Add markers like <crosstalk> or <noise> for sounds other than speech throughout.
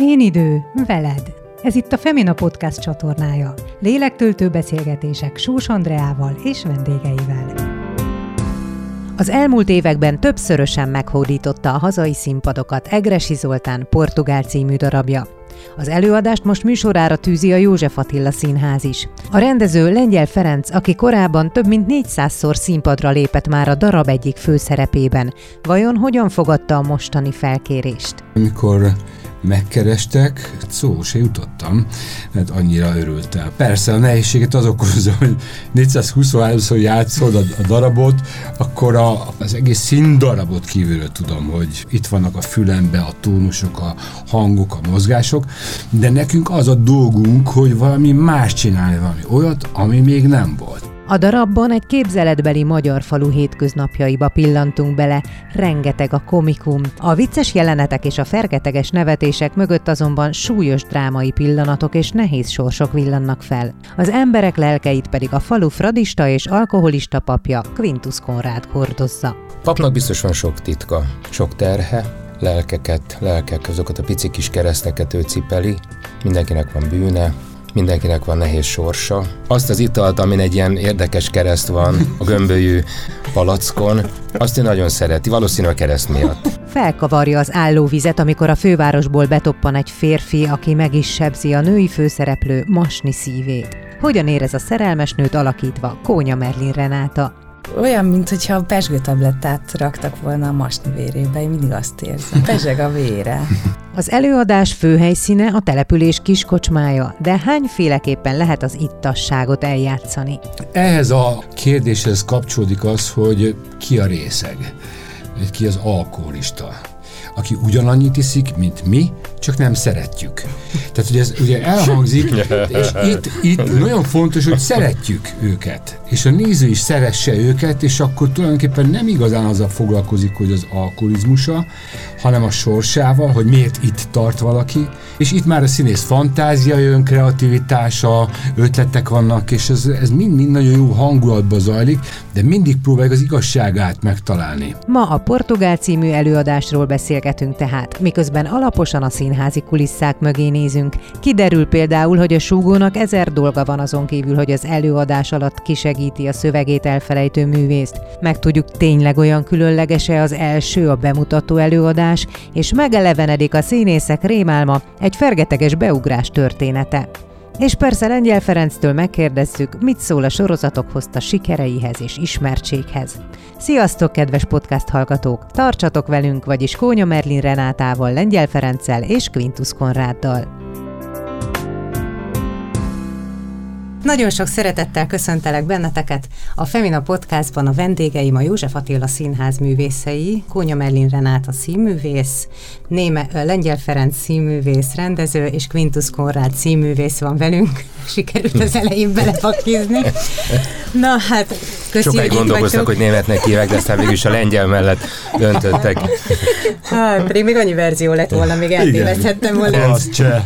Én idő, veled. Ez itt a Femina Podcast csatornája. Lélektöltő beszélgetések Sós Andreával és vendégeivel. Az elmúlt években többszörösen meghódította a hazai színpadokat Egresi Zoltán portugál című darabja. Az előadást most műsorára tűzi a József Attila Színház is. A rendező Lengyel Ferenc, aki korábban több mint 400-szor színpadra lépett már a darab egyik főszerepében. Vajon hogyan fogadta a mostani felkérést? Amikor megkerestek, szó se jutottam, mert annyira örültem. Persze a nehézséget az okozza, hogy 423-szor játszod a, a darabot, akkor a, az egész színdarabot kívülről tudom, hogy itt vannak a fülembe a tónusok, a hangok, a mozgások, de nekünk az a dolgunk, hogy valami más csinálni, valami olyat, ami még nem volt. A darabban egy képzeletbeli magyar falu hétköznapjaiba pillantunk bele, rengeteg a komikum. A vicces jelenetek és a fergeteges nevetések mögött azonban súlyos drámai pillanatok és nehéz sorsok villannak fel. Az emberek lelkeit pedig a falu fradista és alkoholista papja Quintus Konrád hordozza. Papnak biztos van sok titka, sok terhe, lelkeket, lelkek, azokat a pici kis kereszteket ő cipeli, mindenkinek van bűne, mindenkinek van nehéz sorsa. Azt az italt, amin egy ilyen érdekes kereszt van a gömbölyű palackon, azt ő nagyon szereti, valószínűleg a kereszt miatt. Felkavarja az állóvizet, amikor a fővárosból betoppan egy férfi, aki meg is sebzi a női főszereplő Masni szívét. Hogyan érez a szerelmes nőt alakítva Kónya Merlin Renáta? Olyan, mintha a pesgőtablettát raktak volna a masni vérébe, én mindig azt érzem. Peseg a vére. Az előadás főhelyszíne a település kiskocsmája, de hányféleképpen lehet az ittasságot eljátszani? Ehhez a kérdéshez kapcsolódik az, hogy ki a részeg, ki az alkoholista aki ugyanannyit iszik, mint mi, csak nem szeretjük. Tehát ugye ez ugye elhangzik, <laughs> és itt, itt nagyon fontos, hogy szeretjük őket, és a néző is szeresse őket, és akkor tulajdonképpen nem igazán azzal foglalkozik, hogy az alkoholizmusa, hanem a sorsával, hogy miért itt tart valaki, és itt már a színész fantázia jön, kreativitása, ötletek vannak, és ez, ez mind-mind nagyon jó hangulatba zajlik, de mindig próbáljuk az igazságát megtalálni. Ma a Portugál című előadásról beszélgetünk tehát, miközben alaposan a színházi kulisszák mögé nézünk. Kiderül például, hogy a súgónak ezer dolga van azon kívül, hogy az előadás alatt kisegíti a szövegét elfelejtő művészt. Megtudjuk tényleg olyan különleges-e az első a bemutató előadás, és megelevenedik a színészek rémálma, egy fergeteges beugrás története. És persze Lengyel Ferenctől megkérdezzük, mit szól a sorozatok hozta sikereihez és ismertséghez. Sziasztok, kedves podcast hallgatók! Tartsatok velünk, vagyis Kónya Merlin Renátával, Lengyel Ferenccel és Quintus Konráddal. Nagyon sok szeretettel köszöntelek benneteket. A Femina Podcastban a vendégeim a József Attila Színház művészei, Kónya Merlin Renát a színművész, Néme, Lengyel Ferenc színművész, rendező, és Quintus Konrád színművész van velünk. <laughs> Sikerült az elején belepakizni. Na hát, köszönjük. Sokáig gondolkoztak, hogy németnek hívják, de aztán végül is a lengyel mellett döntöttek. Hát, pedig még annyi verzió lett volna, még eltéveszthettem volna. Az cseh.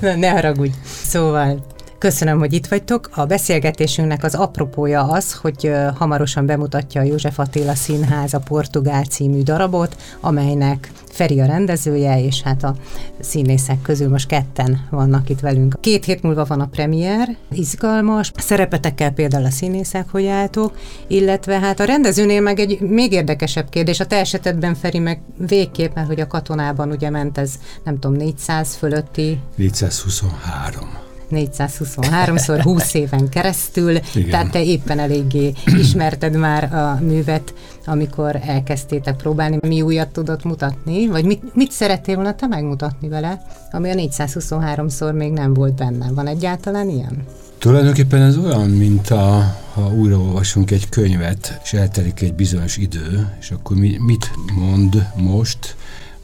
Na, ne haragudj. Szóval, Köszönöm, hogy itt vagytok. A beszélgetésünknek az apropója az, hogy hamarosan bemutatja a József Attila Színház a Portugál című darabot, amelynek Feri a rendezője, és hát a színészek közül most ketten vannak itt velünk. Két hét múlva van a premier, izgalmas, szerepetekkel például a színészek, hogy álltok, illetve hát a rendezőnél meg egy még érdekesebb kérdés, a te esetedben Feri meg végképp, mert hogy a katonában ugye ment ez, nem tudom, 400 fölötti. 423. 423-szor 20 éven keresztül, Igen. tehát te éppen eléggé ismerted már a művet, amikor elkezdtétek próbálni. Mi újat tudott mutatni, vagy mit, mit szerettél volna te megmutatni vele, ami a 423-szor még nem volt benne. Van egyáltalán ilyen? Tulajdonképpen ez olyan, mint a, ha újraolvasunk egy könyvet, és eltelik egy bizonyos idő, és akkor mi, mit mond most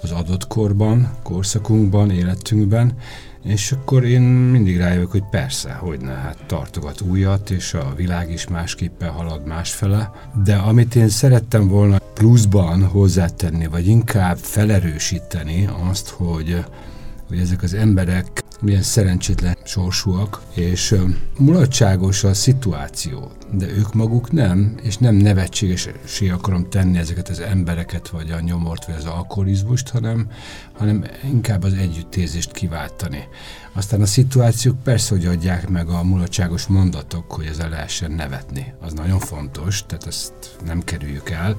az adott korban, korszakunkban, életünkben, és akkor én mindig rájövök, hogy persze, hogy ne, hát tartogat újat, és a világ is másképpen halad másfele. De amit én szerettem volna pluszban hozzátenni, vagy inkább felerősíteni azt, hogy hogy ezek az emberek milyen szerencsétlen sorsúak, és mulatságos a szituáció, de ők maguk nem, és nem nevetségesé akarom tenni ezeket az embereket, vagy a nyomort, vagy az alkoholizmust, hanem, hanem inkább az együttérzést kiváltani. Aztán a szituációk persze, hogy adják meg a mulatságos mondatok, hogy ezzel lehessen nevetni. Az nagyon fontos, tehát ezt nem kerüljük el,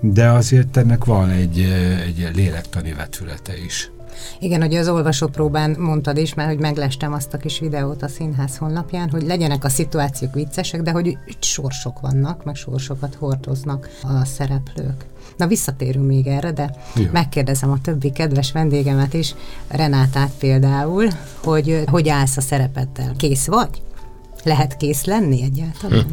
de azért ennek van egy, egy lélektani vetülete is. Igen, hogy az olvasópróbán mondtad is, mert hogy meglestem azt a kis videót a színház honlapján, hogy legyenek a szituációk viccesek, de hogy itt sorsok vannak, meg sorsokat hordoznak a szereplők. Na visszatérünk még erre, de Jó. megkérdezem a többi kedves vendégemet is, Renátát például, hogy hogy állsz a szerepeddel? Kész vagy? Lehet kész lenni egyáltalán?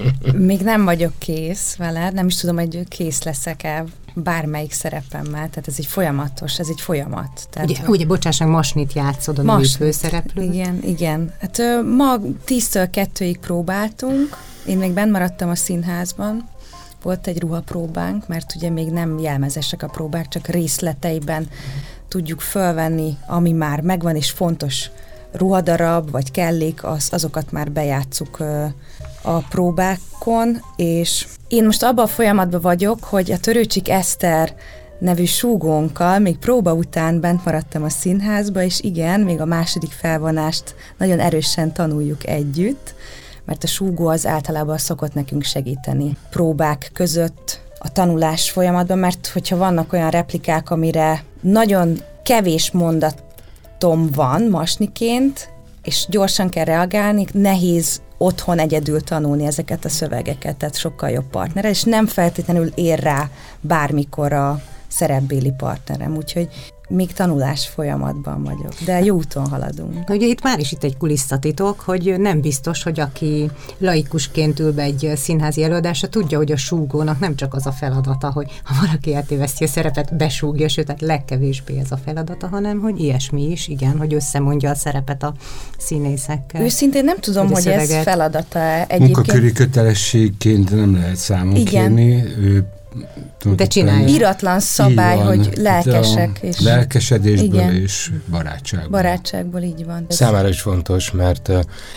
<laughs> Még nem vagyok kész vele, nem is tudom, hogy kész leszek-e bármelyik szerepemmel, tehát ez egy folyamatos, ez egy folyamat. Tehát, ugye, ugye bocsássak, Masnit játszod a Masnit, főszereplő. Igen, igen. Hát ma 10-től 2-ig próbáltunk, én még benn maradtam a színházban, volt egy ruhapróbánk, mert ugye még nem jelmezesek a próbák, csak részleteiben tudjuk fölvenni, ami már megvan és fontos ruhadarab, vagy kellék, az, azokat már bejátszuk a próbákon, és én most abban a folyamatban vagyok, hogy a Törőcsik Eszter nevű súgónkkal még próba után bent maradtam a színházba, és igen, még a második felvonást nagyon erősen tanuljuk együtt, mert a súgó az általában szokott nekünk segíteni próbák között a tanulás folyamatban, mert hogyha vannak olyan replikák, amire nagyon kevés mondatom van masniként, és gyorsan kell reagálni, nehéz otthon egyedül tanulni ezeket a szövegeket, tehát sokkal jobb partnere, és nem feltétlenül ér rá bármikor a szerepbéli partnerem, úgyhogy még tanulás folyamatban vagyok, de jó úton haladunk. Ugye itt már is itt egy kulisszatitok, hogy nem biztos, hogy aki laikusként ül be egy színházi előadásra, tudja, hogy a súgónak nem csak az a feladata, hogy ha valaki eltéveszti a szerepet, besúgja, sőt, tehát legkevésbé ez a feladata, hanem hogy ilyesmi is, igen, hogy összemondja a szerepet a színészekkel. Őszintén nem tudom, hogy, hogy ez feladata egyébként. Munkaköri kötelességként nem lehet számon igen. kérni. Ő de csinálja. Iratlan szabály, van, hogy lelkesek. És lelkesedésből igen. és barátságból. Barátságból, így van. Számára is fontos, mert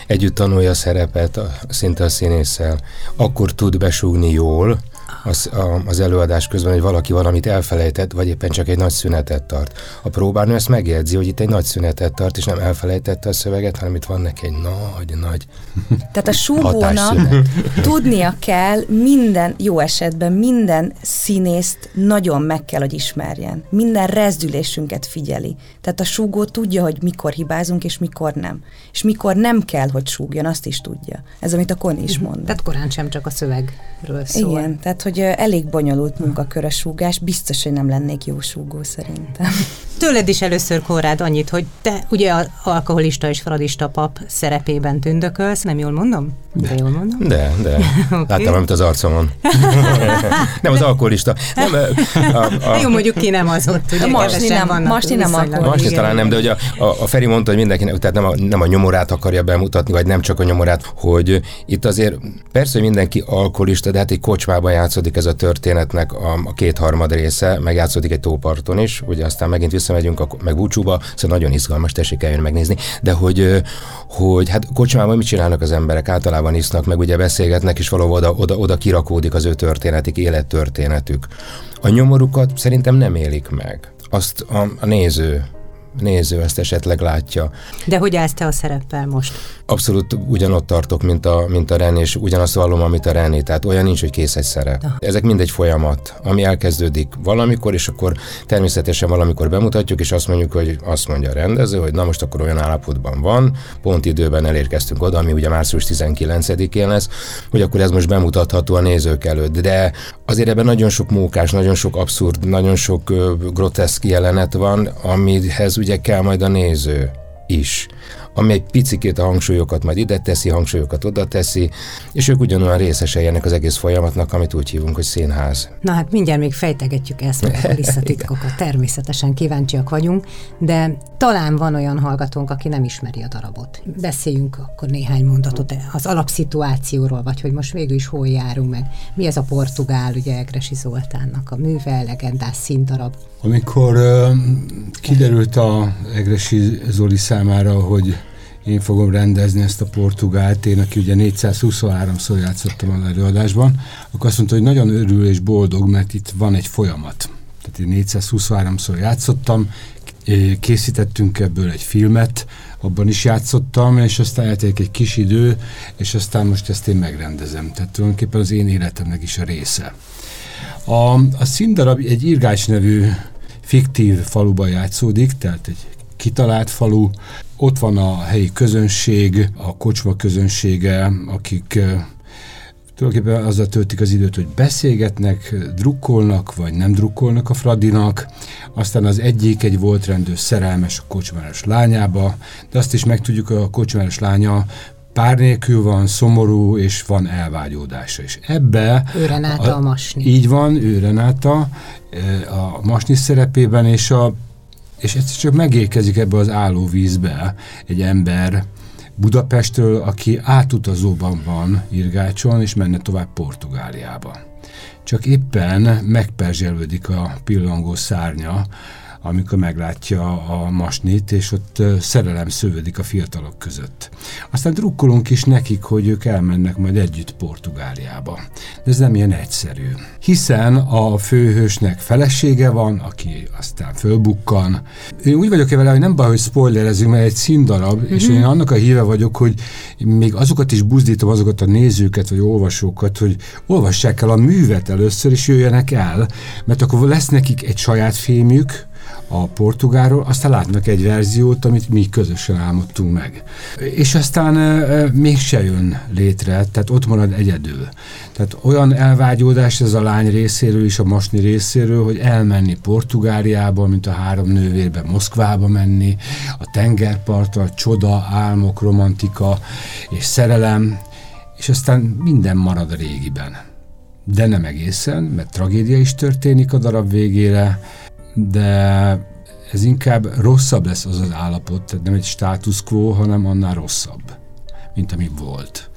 együtt tanulja a szerepet szinte a színésszel. Akkor tud besúgni jól, az, a, az előadás közben, hogy valaki valamit elfelejtett, vagy éppen csak egy nagy szünetet tart. A próbánő ezt megjegyzi, hogy itt egy nagy szünetet tart, és nem elfelejtette a szöveget, hanem itt van neki egy nagy-nagy <laughs> Tehát a súgónak <laughs> tudnia kell minden, jó esetben minden színészt nagyon meg kell, hogy ismerjen. Minden rezdülésünket figyeli. Tehát a súgó tudja, hogy mikor hibázunk, és mikor nem. És mikor nem kell, hogy súgjon, azt is tudja. Ez, amit a Koni is mond. Tehát korán sem csak a szövegről szól. Igen, tehát hogy elég bonyolult munkakör a súgás, biztos, hogy nem lennék jó súgó szerintem. <laughs> Tőled is először korrád annyit, hogy te ugye alkoholista és fradista pap szerepében tündökölsz, nem jól mondom? De, jól mondom? De, de. <laughs> okay. Láttam, amit az arcomon. <laughs> nem az alkoholista. Nem, a, a, Jó, mondjuk ki nem az ott. Ugye Masni nem, Masni nem alkoholista. Masni talán nem, de ugye a, a, a Feri mondta, hogy mindenkinek, tehát nem a, nem a nyomorát akarja bemutatni, vagy nem csak a nyomorát, hogy itt azért persze, hogy mindenki alkoholista, de hát egy kocsmában játszódik ez a történetnek a, a kétharmad része, meg játszódik egy tóparton is, ugye aztán megint visszamegyünk a, meg búcsúba, szóval nagyon izgalmas, tessék eljön megnézni, de hogy, hogy hát kocsmában mit csinálnak az emberek? Általában isznak, meg ugye beszélgetnek, és valahol oda, oda, oda kirakódik az ő történetik, élettörténetük. A nyomorukat szerintem nem élik meg. Azt a, a néző néző ezt esetleg látja. De hogy állsz te a szereppel most? Abszolút ugyanott tartok, mint a, mint a Ren, és ugyanazt vallom, amit a René, tehát olyan nincs, hogy kész egy szerep. Ah. Ezek mind egy folyamat, ami elkezdődik valamikor, és akkor természetesen valamikor bemutatjuk, és azt mondjuk, hogy azt mondja a rendező, hogy na most akkor olyan állapotban van, pont időben elérkeztünk oda, ami ugye március 19-én lesz, hogy akkor ez most bemutatható a nézők előtt. De azért ebben nagyon sok mókás, nagyon sok abszurd, nagyon sok groteszk jelenet van, amihez ugye kell majd a néző is ami egy picikét a hangsúlyokat majd ide teszi, hangsúlyokat oda teszi, és ők ugyanolyan részesei ennek az egész folyamatnak, amit úgy hívunk, hogy színház. Na hát mindjárt még fejtegetjük ezt a <laughs> visszatitkokat, természetesen kíváncsiak vagyunk, de talán van olyan hallgatónk, aki nem ismeri a darabot. Beszéljünk akkor néhány mondatot az alapszituációról, vagy hogy most végül is hol járunk meg. Mi ez a portugál, ugye Egresi Zoltánnak a műve, legendás színdarab. Amikor uh, Kiderült a Egresi Zoli számára, hogy én fogom rendezni ezt a portugált, én, aki ugye 423-szor játszottam az előadásban, akkor azt mondta, hogy nagyon örül és boldog, mert itt van egy folyamat. Tehát én 423-szor játszottam, készítettünk ebből egy filmet, abban is játszottam, és aztán eltelik egy kis idő, és aztán most ezt én megrendezem. Tehát tulajdonképpen az én életemnek is a része. A, a színdarab egy Irgács nevű fiktív faluban játszódik, tehát egy kitalált falu. Ott van a helyi közönség, a kocsma közönsége, akik tulajdonképpen azzal töltik az időt, hogy beszélgetnek, drukkolnak, vagy nem drukkolnak a Fradinak. Aztán az egyik egy volt rendő szerelmes a kocsmáros lányába, de azt is megtudjuk, hogy a kocsmáros lánya pár nélkül van, szomorú, és van elvágyódása. És ebbe... Ő Renáta a, a Masni. Így van, ő Renáta a Masni szerepében, és, a, és ez csak megérkezik ebbe az állóvízbe egy ember, Budapestről, aki átutazóban van Irgácson, és menne tovább Portugáliába. Csak éppen megperzselődik a pillangó szárnya, amikor meglátja a masnit, és ott szerelem szövődik a fiatalok között. Aztán drukkolunk is nekik, hogy ők elmennek majd együtt Portugáliába. De ez nem ilyen egyszerű. Hiszen a főhősnek felesége van, aki aztán fölbukkan. Én úgy vagyok vele, hogy nem baj, hogy spoilerezünk, mert egy színdarab, mm-hmm. és én annak a híve vagyok, hogy még azokat is buzdítom, azokat a nézőket, vagy olvasókat, hogy olvassák el a művet először, és jöjjenek el, mert akkor lesz nekik egy saját filmjük, a portugálról, aztán látnak egy verziót, amit mi közösen álmodtunk meg. És aztán e, mégse jön létre, tehát ott marad egyedül. Tehát olyan elvágyódás ez a lány részéről is, a masni részéről, hogy elmenni Portugáliába, mint a három nővérbe Moszkvába menni, a tengerpartra, csoda, álmok, romantika és szerelem, és aztán minden marad a régiben. De nem egészen, mert tragédia is történik a darab végére, de ez inkább rosszabb lesz az az állapot, tehát nem egy status quo, hanem annál rosszabb, mint ami volt.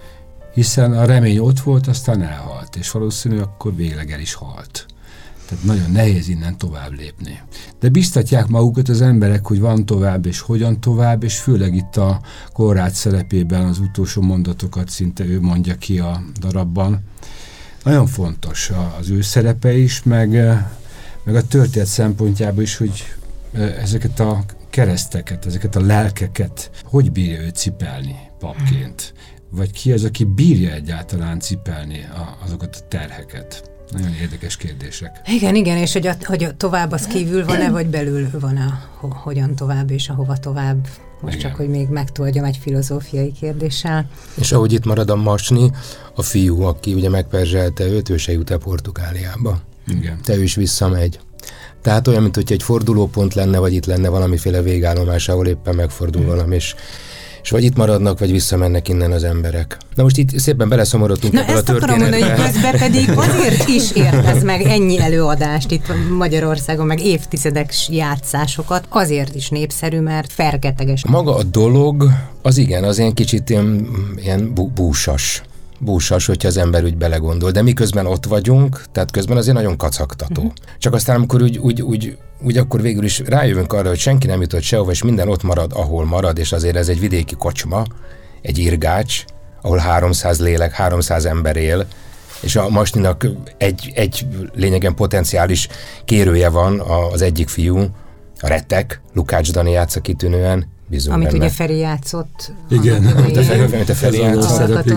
Hiszen a remény ott volt, aztán elhalt, és valószínű akkor végleg el is halt. Tehát nagyon nehéz innen tovább lépni. De biztatják magukat az emberek, hogy van tovább, és hogyan tovább, és főleg itt a korrát szerepében az utolsó mondatokat szinte ő mondja ki a darabban. Nagyon fontos az ő szerepe is, meg meg a történet szempontjából is, hogy ezeket a kereszteket, ezeket a lelkeket hogy bírja ő cipelni papként? Vagy ki az, aki bírja egyáltalán cipelni a, azokat a terheket? Nagyon érdekes kérdések. Igen, igen, és hogy, a, hogy a tovább az kívül van-e, vagy belül van-e, ho, hogyan tovább és ahova tovább. Most igen. csak, hogy még megtoldjam egy filozófiai kérdéssel. És ahogy itt marad a Masni, a fiú, aki ugye megperzselte őt, ő se jut el Portugáliába. Igen. Te is visszamegy. Tehát olyan, mint hogy egy fordulópont lenne, vagy itt lenne valamiféle végállomás, ahol éppen megfordul hmm. valami, és és vagy itt maradnak, vagy visszamennek innen az emberek. Na most itt szépen beleszomorodtunk Na ezt a akarom mondani, hogy közben pedig <laughs> azért is értez meg ennyi előadást itt Magyarországon, meg évtizedek játszásokat, azért is népszerű, mert fergeteges. Maga a dolog, az igen, az ilyen kicsit ilyen, ilyen búsas búsas, hogyha az ember úgy belegondol, de miközben ott vagyunk, tehát közben azért nagyon kacagtató. Uh-huh. Csak aztán, amikor úgy, úgy, úgy, úgy akkor végül is rájövünk arra, hogy senki nem jutott sehova, és minden ott marad, ahol marad, és azért ez egy vidéki kocsma, egy irgács, ahol 300 lélek, 300 ember él, és a Masninak egy, egy lényegen potenciális kérője van, az egyik fiú, a Retek, Lukács Dani játsza kitűnően, Bízunk Amit benne. ugye Feri játszott. Igen, amit a Feri, amit a Feri játszott.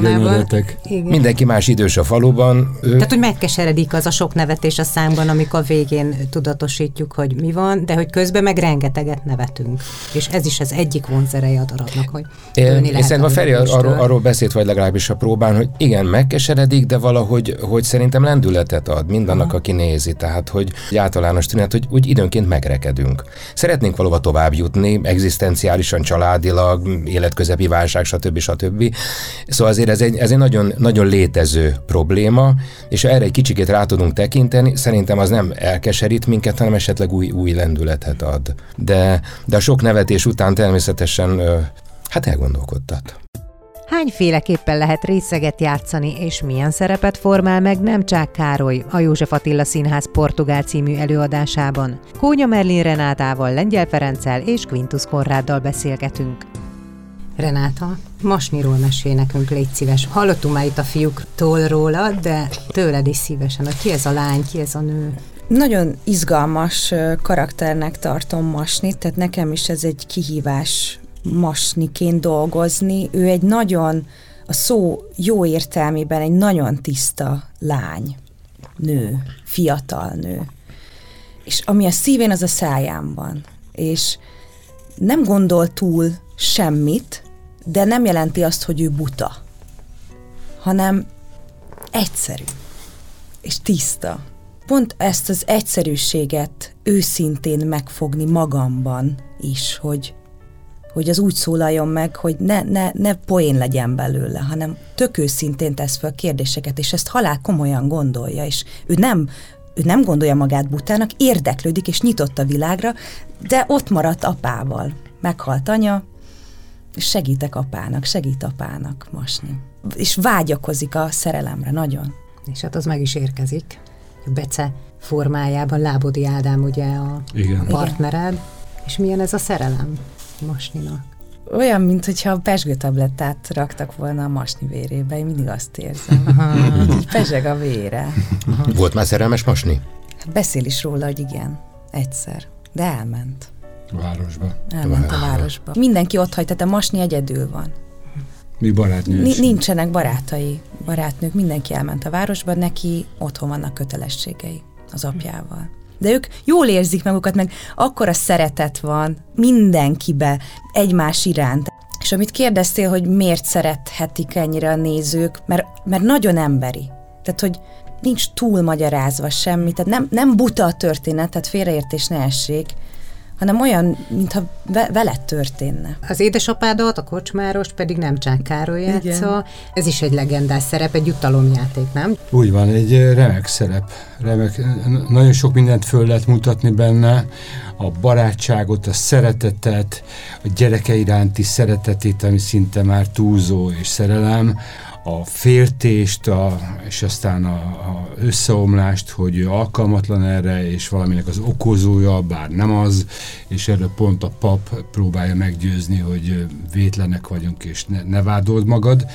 Igen. Mindenki más idős a faluban. Ő... Tehát, hogy megkeseredik az a sok nevetés a számban, amikor a végén tudatosítjuk, hogy mi van, de hogy közben meg rengeteget nevetünk. És ez is az egyik vonzereje a darabnak, hogy Én, én szerintem a Feri arról, arról beszélt, vagy legalábbis a próbán, hogy igen, megkeseredik, de valahogy hogy szerintem lendületet ad mindannak, Aha. aki nézi. Tehát, hogy általános tünet, hogy úgy időnként megrekedünk. Szeretnénk valóban tovább jutni, egzisztenciális szociálisan, családilag, életközepi válság, stb. stb. Szóval azért ez egy, ez egy nagyon, nagyon létező probléma, és ha erre egy kicsikét rá tudunk tekinteni, szerintem az nem elkeserít minket, hanem esetleg új, új lendületet ad. De, de a sok nevetés után természetesen hát elgondolkodtat. Hányféleképpen lehet részeget játszani, és milyen szerepet formál meg Nemcsák Károly a József Attila Színház Portugál című előadásában? Kónya Merlin Renátával, Lengyel Ferenccel és Quintus Konráddal beszélgetünk. Renáta, Masniról mesél nekünk, légy szíves. Hallottunk már itt a fiúktól róla, de tőled is szívesen, ki ez a lány, ki ez a nő? Nagyon izgalmas karakternek tartom Masnit, tehát nekem is ez egy kihívás Masniként dolgozni. Ő egy nagyon, a szó jó értelmében egy nagyon tiszta lány, nő, fiatal nő. És ami a szívén, az a szájámban. És nem gondol túl semmit, de nem jelenti azt, hogy ő buta, hanem egyszerű és tiszta. Pont ezt az egyszerűséget őszintén megfogni magamban is, hogy, hogy az úgy szólaljon meg, hogy ne, ne, ne poén legyen belőle, hanem tök őszintén tesz fel kérdéseket, és ezt halál komolyan gondolja, és ő nem, ő nem gondolja magát butának, érdeklődik és nyitott a világra, de ott maradt apával. Meghalt anya, és segítek apának, segít apának mosni. És vágyakozik a szerelemre nagyon. És hát az meg is érkezik. Bece formájában Lábodi Ádám ugye a Igen. partnered. Igen. És milyen ez a szerelem Masninak? Olyan, mintha a pesgőtablettát raktak volna a masni vérébe, én mindig azt érzem. <laughs> Így peseg a vére. <laughs> Volt már szerelmes masni? Beszél is róla, hogy igen, egyszer, de elment. Városba. Elment a városba. Mindenki ott hagy, tehát a masni egyedül van. Mi barátnő? Ni- nincsenek barátai, barátnők, mindenki elment a városba, neki otthon vannak kötelességei az apjával. De ők jól érzik magukat, meg akkora szeretet van mindenkibe egymás iránt. És amit kérdeztél, hogy miért szerethetik ennyire a nézők, mert, mert nagyon emberi. Tehát, hogy nincs túl magyarázva semmi, tehát nem, nem buta a történet, tehát félreértés ne essék, hanem olyan, mintha ve- veled történne. Az édesapádat, a kocsmárost pedig nem Csák Károly játsza. Ez is egy legendás szerep, egy jutalomjáték, nem? Úgy van, egy remek szerep. Remek, nagyon sok mindent föl lehet mutatni benne, a barátságot, a szeretetet, a gyereke iránti szeretetét, ami szinte már túlzó és szerelem, a féltést, a, és aztán a, a összeomlást, hogy ő alkalmatlan erre, és valaminek az okozója, bár nem az, és erre pont a pap próbálja meggyőzni, hogy vétlenek vagyunk, és ne, ne vádold magad.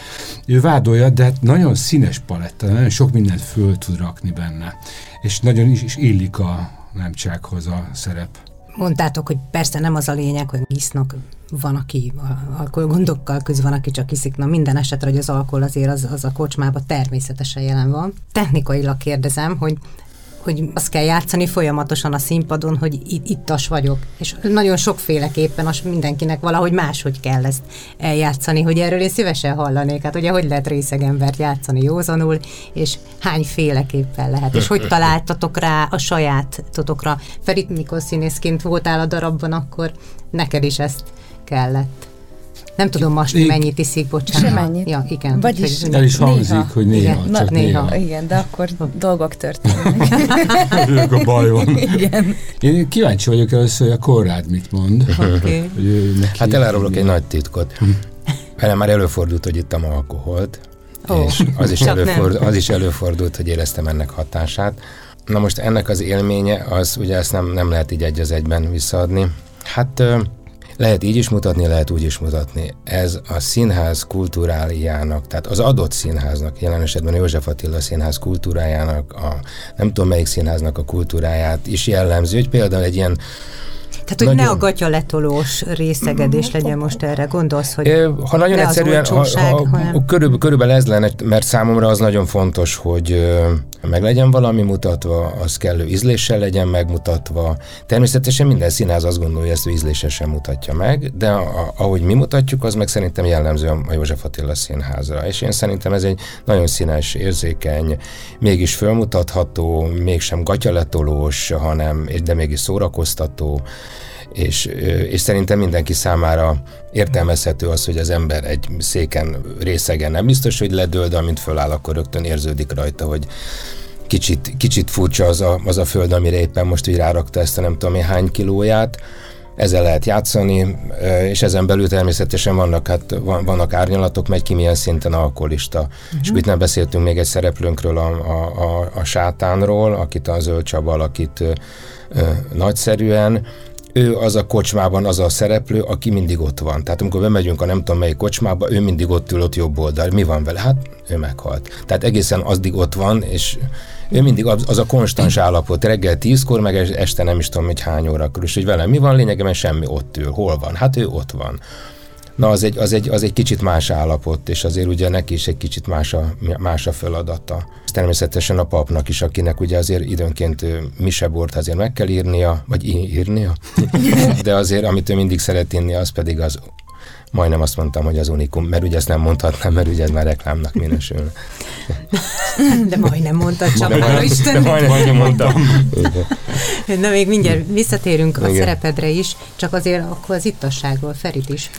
Ő vádolja, de hát nagyon színes paletta, nagyon sok mindent föl tud rakni benne, és nagyon is, is illik a nemcsákhoz a szerep. Mondtátok, hogy persze nem az a lényeg, hogy isznak, van, aki alkoholgondokkal köz, van, aki csak iszik. Na minden esetre, hogy az alkohol azért az, az a kocsmában természetesen jelen van. Technikailag kérdezem, hogy hogy azt kell játszani folyamatosan a színpadon, hogy itt, ittas vagyok. És nagyon sokféleképpen az mindenkinek valahogy máshogy kell ezt eljátszani, hogy erről én szívesen hallanék. Hát ugye, hogy lehet részegembert játszani józanul, és hány féleképpen lehet, és hogy találtatok rá a saját totokra. Ferit, mikor színészként voltál a darabban, akkor neked is ezt kellett. Nem tudom most, Én... mennyit iszik, bocsánat. Semennyit. Ja, igen. Vagyis el is hangzik, néha. hogy néha, igen. csak Na, néha. néha. Igen, de akkor <laughs> dolgok történnek. <laughs> a baj van. Igen. Én kíváncsi vagyok először, hogy a Korrád mit mond. Okay. hát elárulok egy nagy titkot. Velem már előfordult, hogy ittam alkoholt, oh. és az is, előfordult, az is előfordult, hogy éreztem ennek hatását. Na most ennek az élménye, az ugye ezt nem, nem lehet így egy az egyben visszaadni. Hát lehet így is mutatni, lehet úgy is mutatni. Ez a színház kultúrájának, tehát az adott színháznak, jelen esetben József Attila színház kultúrájának, a nem tudom melyik színháznak a kultúráját is jellemző, hogy például egy ilyen tehát, hogy nagyon... ne a gatya letolós részegedés legyen most erre, gondolsz, hogy Ha nagyon egyszerűen, ha, ha, hanem... körülbelül, körülbelül ez lenne, mert számomra az nagyon fontos, hogy meg legyen valami mutatva, az kellő ízléssel legyen megmutatva. Természetesen minden színház azt gondolja, ezt ő ízlésesen mutatja meg, de a, ahogy mi mutatjuk, az meg szerintem jellemző a József Attila színházra. És én szerintem ez egy nagyon színes, érzékeny, mégis fölmutatható, mégsem gatyaletolós, hanem, de mégis szórakoztató, és, és szerintem mindenki számára értelmezhető az, hogy az ember egy széken, részegen nem biztos, hogy ledől, de amint föláll, akkor rögtön érződik rajta, hogy kicsit, kicsit furcsa az a, az a föld, amire éppen most így rárakta ezt a nem tudom én hány kilóját, ezzel lehet játszani, és ezen belül természetesen vannak, hát, vannak árnyalatok, megy ki milyen szinten alkoholista. Uh-huh. És itt nem beszéltünk még egy szereplőnkről, a, a, a, a sátánról, akit a Zöld Csaba alakít ö, nagyszerűen, ő az a kocsmában az a szereplő, aki mindig ott van. Tehát amikor bemegyünk a nem tudom melyik kocsmába, ő mindig ott ül ott jobb oldal. Mi van vele? Hát ő meghalt. Tehát egészen azdig ott van, és ő mindig az a konstans állapot, reggel tízkor, meg este nem is tudom, hogy hány órakor, és hogy velem mi van, lényegében semmi ott ül. Hol van? Hát ő ott van. Na, az egy, az, egy, az egy kicsit más állapot, és azért ugye neki is egy kicsit más a, más a feladata. Természetesen a papnak is, akinek ugye azért időnként misebort azért meg kell írnia, vagy írnia, <laughs> de azért, amit ő mindig szeret inni, az pedig az majdnem azt mondtam, hogy az unikum, mert ugye ezt nem mondhatnám, mert ugye ez már reklámnak minősül. <laughs> De majdnem mondtad, csak de majdnem, Isten. De majdnem, majdnem mondtam. Na még mindjárt visszatérünk a Igen. szerepedre is, csak azért akkor az ittasságról, Ferit is.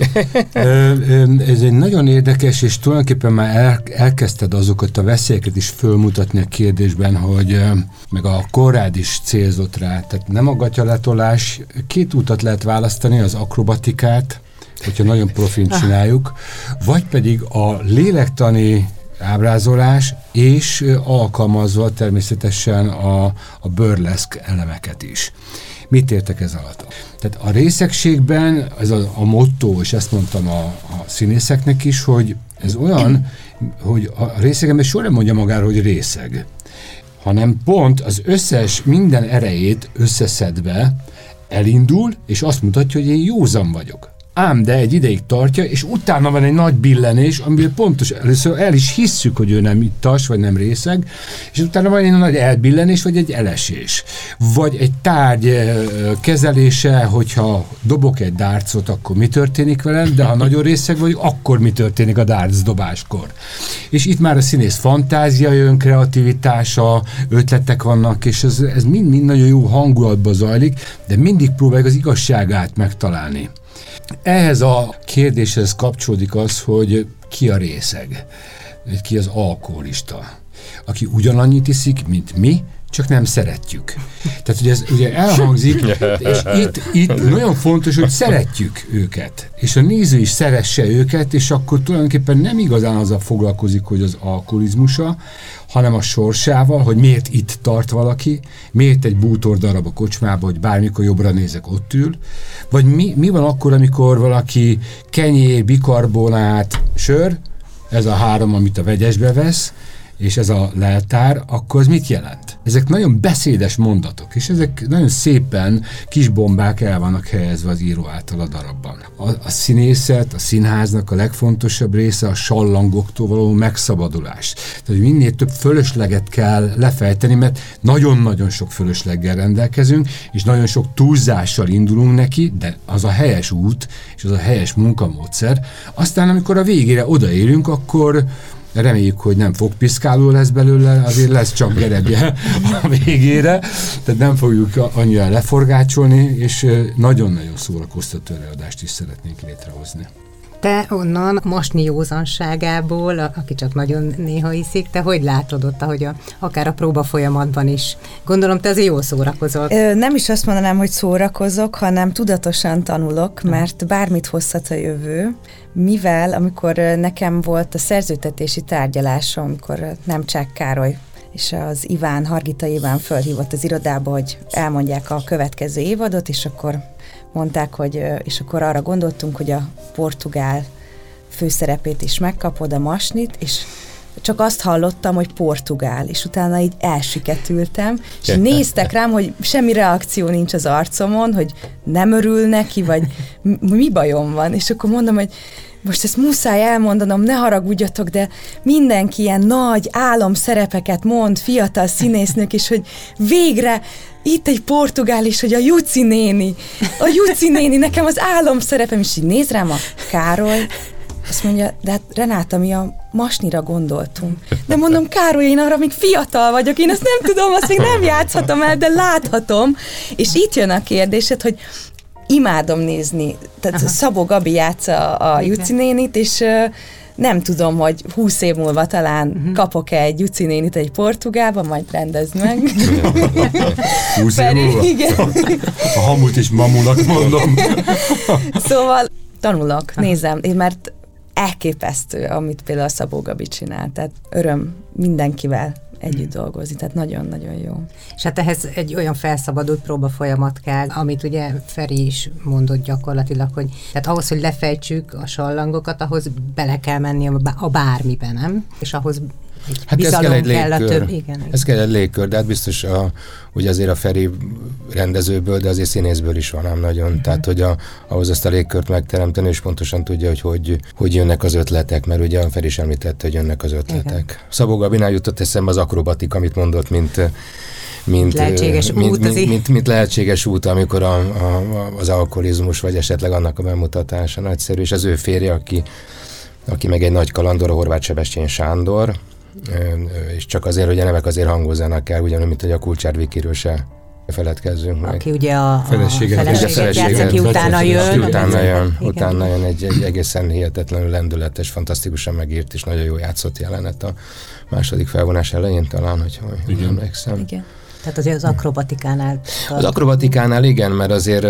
<laughs> Ez egy nagyon érdekes, és tulajdonképpen már el, elkezdted azokat a veszélyeket is fölmutatni a kérdésben, hogy meg a korrád is célzott rá. Tehát nem a gatyaletolás, két útat lehet választani, az akrobatikát, hogyha nagyon profin csináljuk, vagy pedig a lélektani ábrázolás, és alkalmazva természetesen a, a burleszk elemeket is. Mit értek ez alatt? Tehát a részegségben ez a, a motto, és ezt mondtam a, a színészeknek is, hogy ez olyan, hogy a részegemben soha nem mondja magára, hogy részeg, hanem pont az összes minden erejét összeszedve elindul, és azt mutatja, hogy én józan vagyok ám de egy ideig tartja, és utána van egy nagy billenés, amiben pontos, először el is hisszük, hogy ő nem ittas, vagy nem részeg, és utána van egy nagy elbillenés, vagy egy elesés. Vagy egy tárgy kezelése, hogyha dobok egy dárcot, akkor mi történik velem, de ha nagyon részeg vagy, akkor mi történik a dárc dobáskor. És itt már a színész fantázia jön, kreativitása, ötletek vannak, és ez mind-mind nagyon jó hangulatba zajlik, de mindig próbáljuk az igazságát megtalálni. Ehhez a kérdéshez kapcsolódik az, hogy ki a részeg, ki az alkoholista, aki ugyanannyit iszik, mint mi, csak nem szeretjük. Tehát ugye ez ugye elhangzik, <laughs> és itt, itt nagyon fontos, hogy szeretjük őket, és a néző is szeresse őket, és akkor tulajdonképpen nem igazán azzal foglalkozik, hogy az alkoholizmusa, hanem a sorsával, hogy miért itt tart valaki, miért egy bútor darab a kocsmába, hogy bármikor jobbra nézek, ott ül, vagy mi, mi van akkor, amikor valaki kenyér, bikarbonát, sör, ez a három, amit a vegyesbe vesz, és ez a leltár, akkor az mit jelent? Ezek nagyon beszédes mondatok, és ezek nagyon szépen kis bombák el vannak helyezve az író által a darabban. A, a színészet, a színháznak a legfontosabb része a sallangoktól való megszabadulás. Tehát, hogy minél több fölösleget kell lefejteni, mert nagyon-nagyon sok fölösleggel rendelkezünk, és nagyon sok túlzással indulunk neki, de az a helyes út, és az a helyes munkamódszer. Aztán, amikor a végére odaérünk, akkor reméljük, hogy nem fogpiszkáló lesz belőle, azért lesz csak gerebje a végére, tehát nem fogjuk annyira leforgácsolni, és nagyon-nagyon szórakoztató előadást is szeretnénk létrehozni. Te onnan mosni józanságából, aki csak nagyon néha iszik, te hogy látod ott, ahogy a, akár a próba folyamatban is? Gondolom, te azért jól szórakozol. Ö, nem is azt mondanám, hogy szórakozok, hanem tudatosan tanulok, mert bármit hozhat a jövő, mivel amikor nekem volt a szerzőtetési tárgyalásom, amikor nem csak Károly és az Iván, Hargita Iván fölhívott az irodába, hogy elmondják a következő évadot, és akkor mondták, hogy, és akkor arra gondoltunk, hogy a portugál főszerepét is megkapod, a masnit, és csak azt hallottam, hogy portugál, és utána így elsiketültem, és néztek rám, hogy semmi reakció nincs az arcomon, hogy nem örül neki, vagy mi bajom van, és akkor mondom, hogy most ezt muszáj elmondanom, ne haragudjatok, de mindenki ilyen nagy álomszerepeket mond, fiatal színésznök, és hogy végre itt egy portugál is, hogy a Juci néni, a Juci néni, nekem az álomszerepem, és így néz rám a Károly, azt mondja, de hát Renáta, mi a masnira gondoltunk. De mondom, Károly, én arra még fiatal vagyok, én azt nem tudom, azt még nem játszhatom el, de láthatom. És itt jön a kérdésed, hogy imádom nézni. Tehát Aha. Szabó Gabi játsza a Juci nénit, és nem tudom, hogy húsz év múlva talán uh-huh. kapok-e egy Juci nénit egy portugálba, majd rendezd meg. <laughs> húsz év múlva? Igen. A hamut is mamunak mondom. <laughs> szóval tanulok, nézem, én mert elképesztő, amit például a Szabó Gabi csinál, tehát öröm mindenkivel együtt dolgozni, tehát nagyon-nagyon jó. És hát ehhez egy olyan felszabadult próba folyamat kell, amit ugye Feri is mondott gyakorlatilag, hogy tehát ahhoz, hogy lefejtsük a sallangokat, ahhoz bele kell menni a bármibe, nem? És ahhoz hát ez kell egy légkör. Kell több, igen, ez kell egy légkör, de hát biztos a, ugye azért a Feri rendezőből, de azért színészből is van ám nagyon. Uh-huh. Tehát, hogy a, ahhoz azt a légkört megteremteni, és pontosan tudja, hogy, hogy hogy jönnek az ötletek, mert ugye a Feri is említette, hogy jönnek az ötletek. Igen. Szabó Gabinál jutott eszembe az akrobatik, amit mondott, mint mint, lehetséges mint, út, mint, mint, mint lehetséges út, amikor a, a, az alkoholizmus, vagy esetleg annak a bemutatása nagyszerű, és az ő férje, aki, aki meg egy nagy kalandor, a Horváth Sebestyén Sándor, és csak azért, hogy a nevek azért hangozzanak el, ugyanúgy, mint hogy a Kulcsár Vikiről se feledkezzünk meg. Aki ugye a, feleséget, a feleséget, feleséget játszik, aki utána jön. Utána jön, utána jön egy, egy egészen hihetetlenül lendületes, fantasztikusan megírt és nagyon jó játszott jelenet a második felvonás elején talán, hogyha úgy emlékszem. Igen. Tehát azért az akrobatikánál... Az akrobatikánál igen, mert azért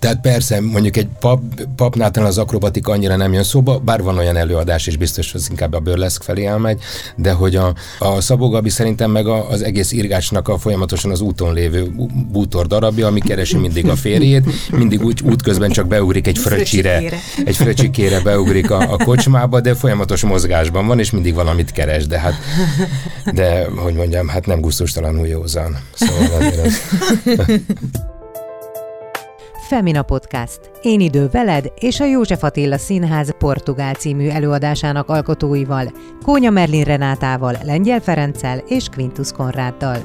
tehát persze, mondjuk egy pap, papnál az akrobatika annyira nem jön szóba, bár van olyan előadás, és biztos, hogy inkább a burleszk felé elmegy, de hogy a, a Szabó Gabi szerintem meg a, az egész írgásnak a folyamatosan az úton lévő bútor darabja, ami keresi mindig a férjét, mindig úgy útközben csak beugrik egy fröccsire, egy fröccsikére beugrik a, a kocsmába, de folyamatos mozgásban van, és mindig valamit keres, de hát, de hogy mondjam, hát nem gusztustalanul józan. Szóval azért az... Femina Podcast. Én idő veled és a József Attila Színház Portugál című előadásának alkotóival, Kónya Merlin Renátával, Lengyel Ferenccel és Quintus Konráddal.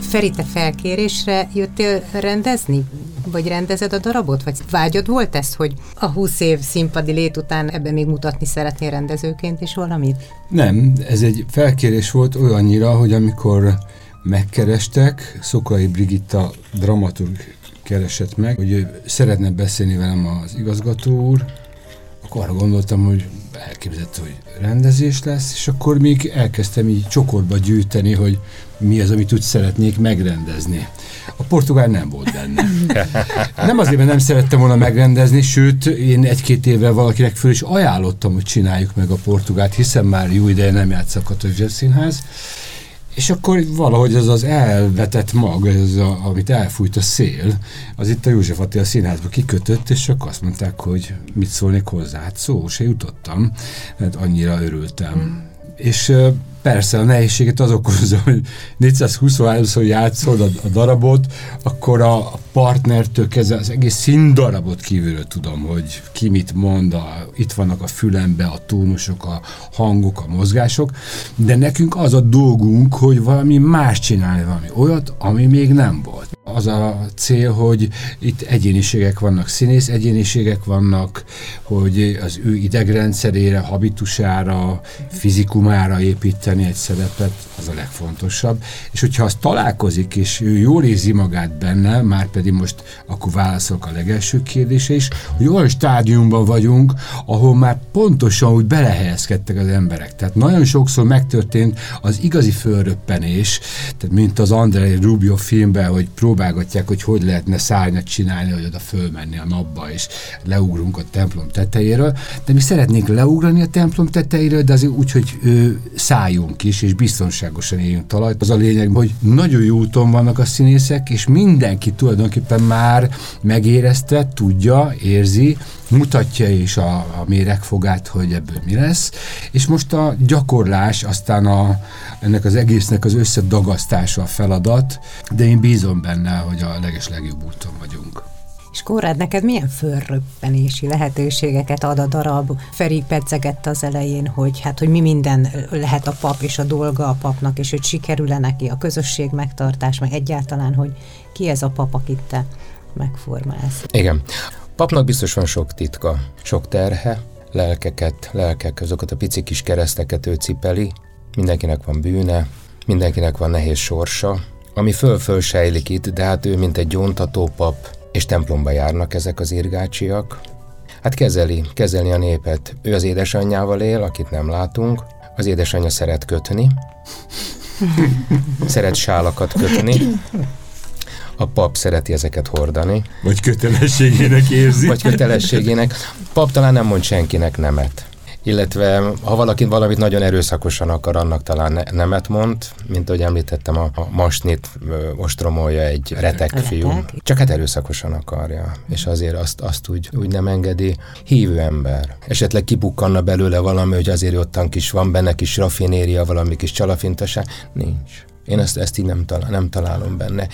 Feri, te felkérésre jöttél rendezni? Vagy rendezed a darabot? Vagy vágyod volt ez, hogy a 20 év színpadi lét után ebben még mutatni szeretnél rendezőként is valamit? Nem, ez egy felkérés volt olyannyira, hogy amikor megkerestek, Szokai Brigitta dramaturg keresett meg, hogy szeretne beszélni velem az igazgató úr, akkor arra gondoltam, hogy elképzett, hogy rendezés lesz, és akkor még elkezdtem így csokorba gyűjteni, hogy mi az, amit úgy szeretnék megrendezni. A portugál nem volt benne. <laughs> Nem azért, mert nem szerettem volna megrendezni, sőt, én egy-két évvel valakinek föl is ajánlottam, hogy csináljuk meg a portugált, hiszen már jó ideje nem játszak a Színház, és akkor valahogy ez az elvetett mag, ez a, amit elfújt a szél, az itt a József Attila színházba kikötött, és akkor azt mondták, hogy mit szólnék hozzá. Hát szó se jutottam, mert annyira örültem. Mm. És persze a nehézséget az okozza, hogy 423-szor játszod a, a darabot, akkor a partnertől kezdve az egész színdarabot kívülről tudom, hogy ki mit mond, a, itt vannak a fülembe a tónusok, a hangok, a mozgások, de nekünk az a dolgunk, hogy valami más csinálni, valami olyat, ami még nem volt. Az a cél, hogy itt egyéniségek vannak, színész egyéniségek vannak, hogy az ő idegrendszerére, habitusára, fizikumára építeni egy szerepet, az a legfontosabb. És hogyha az találkozik, és ő jól érzi magát benne, már pedig most akkor válaszolok a legelső kérdése is, hogy olyan stádiumban vagyunk, ahol már pontosan úgy belehelyezkedtek az emberek. Tehát nagyon sokszor megtörtént az igazi fölröppenés, tehát mint az Andrei Rubio filmben, hogy próbálgatják, hogy hogy lehetne szárnyat csinálni, hogy oda fölmenni a napba, és leugrunk a templom tetejéről. De mi szeretnénk leugrani a templom tetejéről, de azért úgy, hogy ő, szálljunk is, és biztonságosan éljünk talajt. Az a lényeg, hogy nagyon jó úton vannak a színészek, és mindenki tulajdonképpen már megérezte, tudja, érzi, mutatja is a, a méregfogát, hogy ebből mi lesz, és most a gyakorlás, aztán a, ennek az egésznek az összedagasztása a feladat, de én bízom benne, hogy a leges legjobb úton vagyunk. És Konrád, neked milyen fölröppenési lehetőségeket ad a darab? Feri pedzegett az elején, hogy hát, hogy mi minden lehet a pap és a dolga a papnak, és hogy sikerül-e neki a közösség megtartás, meg egyáltalán, hogy ki ez a pap, akit te megformálsz. Igen. Papnak biztos van sok titka, sok terhe, lelkeket, lelkek, azokat a pici kis kereszteket ő cipeli, mindenkinek van bűne, mindenkinek van nehéz sorsa, ami föl-föl sejlik itt, de hát ő mint egy gyóntató pap, és templomba járnak ezek az irgácsiak. Hát kezeli, kezeli a népet. Ő az édesanyjával él, akit nem látunk. Az édesanyja szeret kötni. <laughs> szeret sálakat kötni. A pap szereti ezeket hordani. Vagy kötelességének érzi. Vagy kötelességének. Pap talán nem mond senkinek nemet illetve ha valaki valamit nagyon erőszakosan akar, annak talán ne, nemet mond, mint ahogy említettem, a, a masnit ostromolja egy retek retek fiú. Csak hát erőszakosan akarja, és azért azt, azt úgy, úgy nem engedi. Hívő ember. Esetleg kibukkanna belőle valami, hogy azért ottan kis van benne kis rafinéria, valami kis csalafintaság. Nincs. Én ezt, ezt így nem, talál, nem találom benne.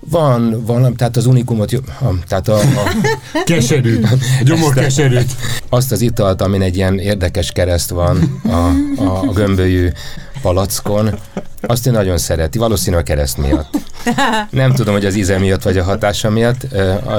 Van valami, tehát az unikumot, tehát a... a keserűt, gyomor keserűt. Azt az italt, amin egy ilyen érdekes kereszt van a, a, a gömbölyű palackon, azt én nagyon szereti, valószínű a kereszt miatt. Nem tudom, hogy az íze miatt vagy a hatása miatt,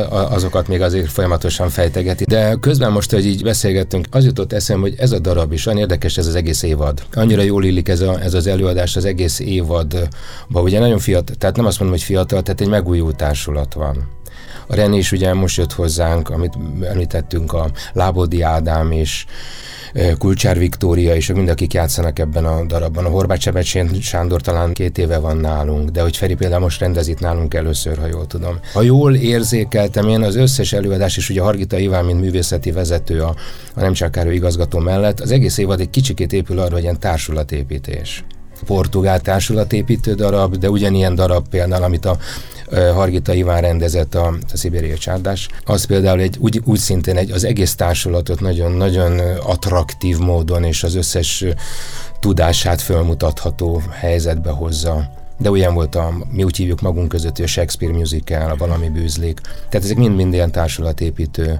azokat még azért folyamatosan fejtegeti. De közben most, hogy így beszélgettünk, az jutott eszembe, hogy ez a darab is, olyan érdekes ez az egész évad. Annyira jól illik ez, a, ez az előadás az egész évadba. Ugye nagyon fiatal, tehát nem azt mondom, hogy fiatal, tehát egy megújuló társulat van. A René is ugye most jött hozzánk, amit említettünk, a Lábodi Ádám is, Kulcsár Viktória és mind, akik játszanak ebben a darabban. A Horváth Sebecsén Sándor talán két éve van nálunk, de hogy Feri például most rendezít nálunk először, ha jól tudom. Ha jól érzékeltem én, az összes előadás, és ugye Hargita Iván, mint művészeti vezető a, a Nem csak igazgató mellett, az egész évad egy kicsikét épül arra, hogy ilyen társulatépítés portugál társulatépítő darab, de ugyanilyen darab például, amit a Hargita Iván rendezett a, a Szibériai csárdás, az például egy, úgy, úgy szintén egy, az egész társulatot nagyon-nagyon attraktív módon és az összes tudását fölmutatható helyzetbe hozza. De olyan volt a, mi úgy hívjuk magunk között, a Shakespeare musical, a valami bűzlék. Tehát ezek mind-mind ilyen társulatépítő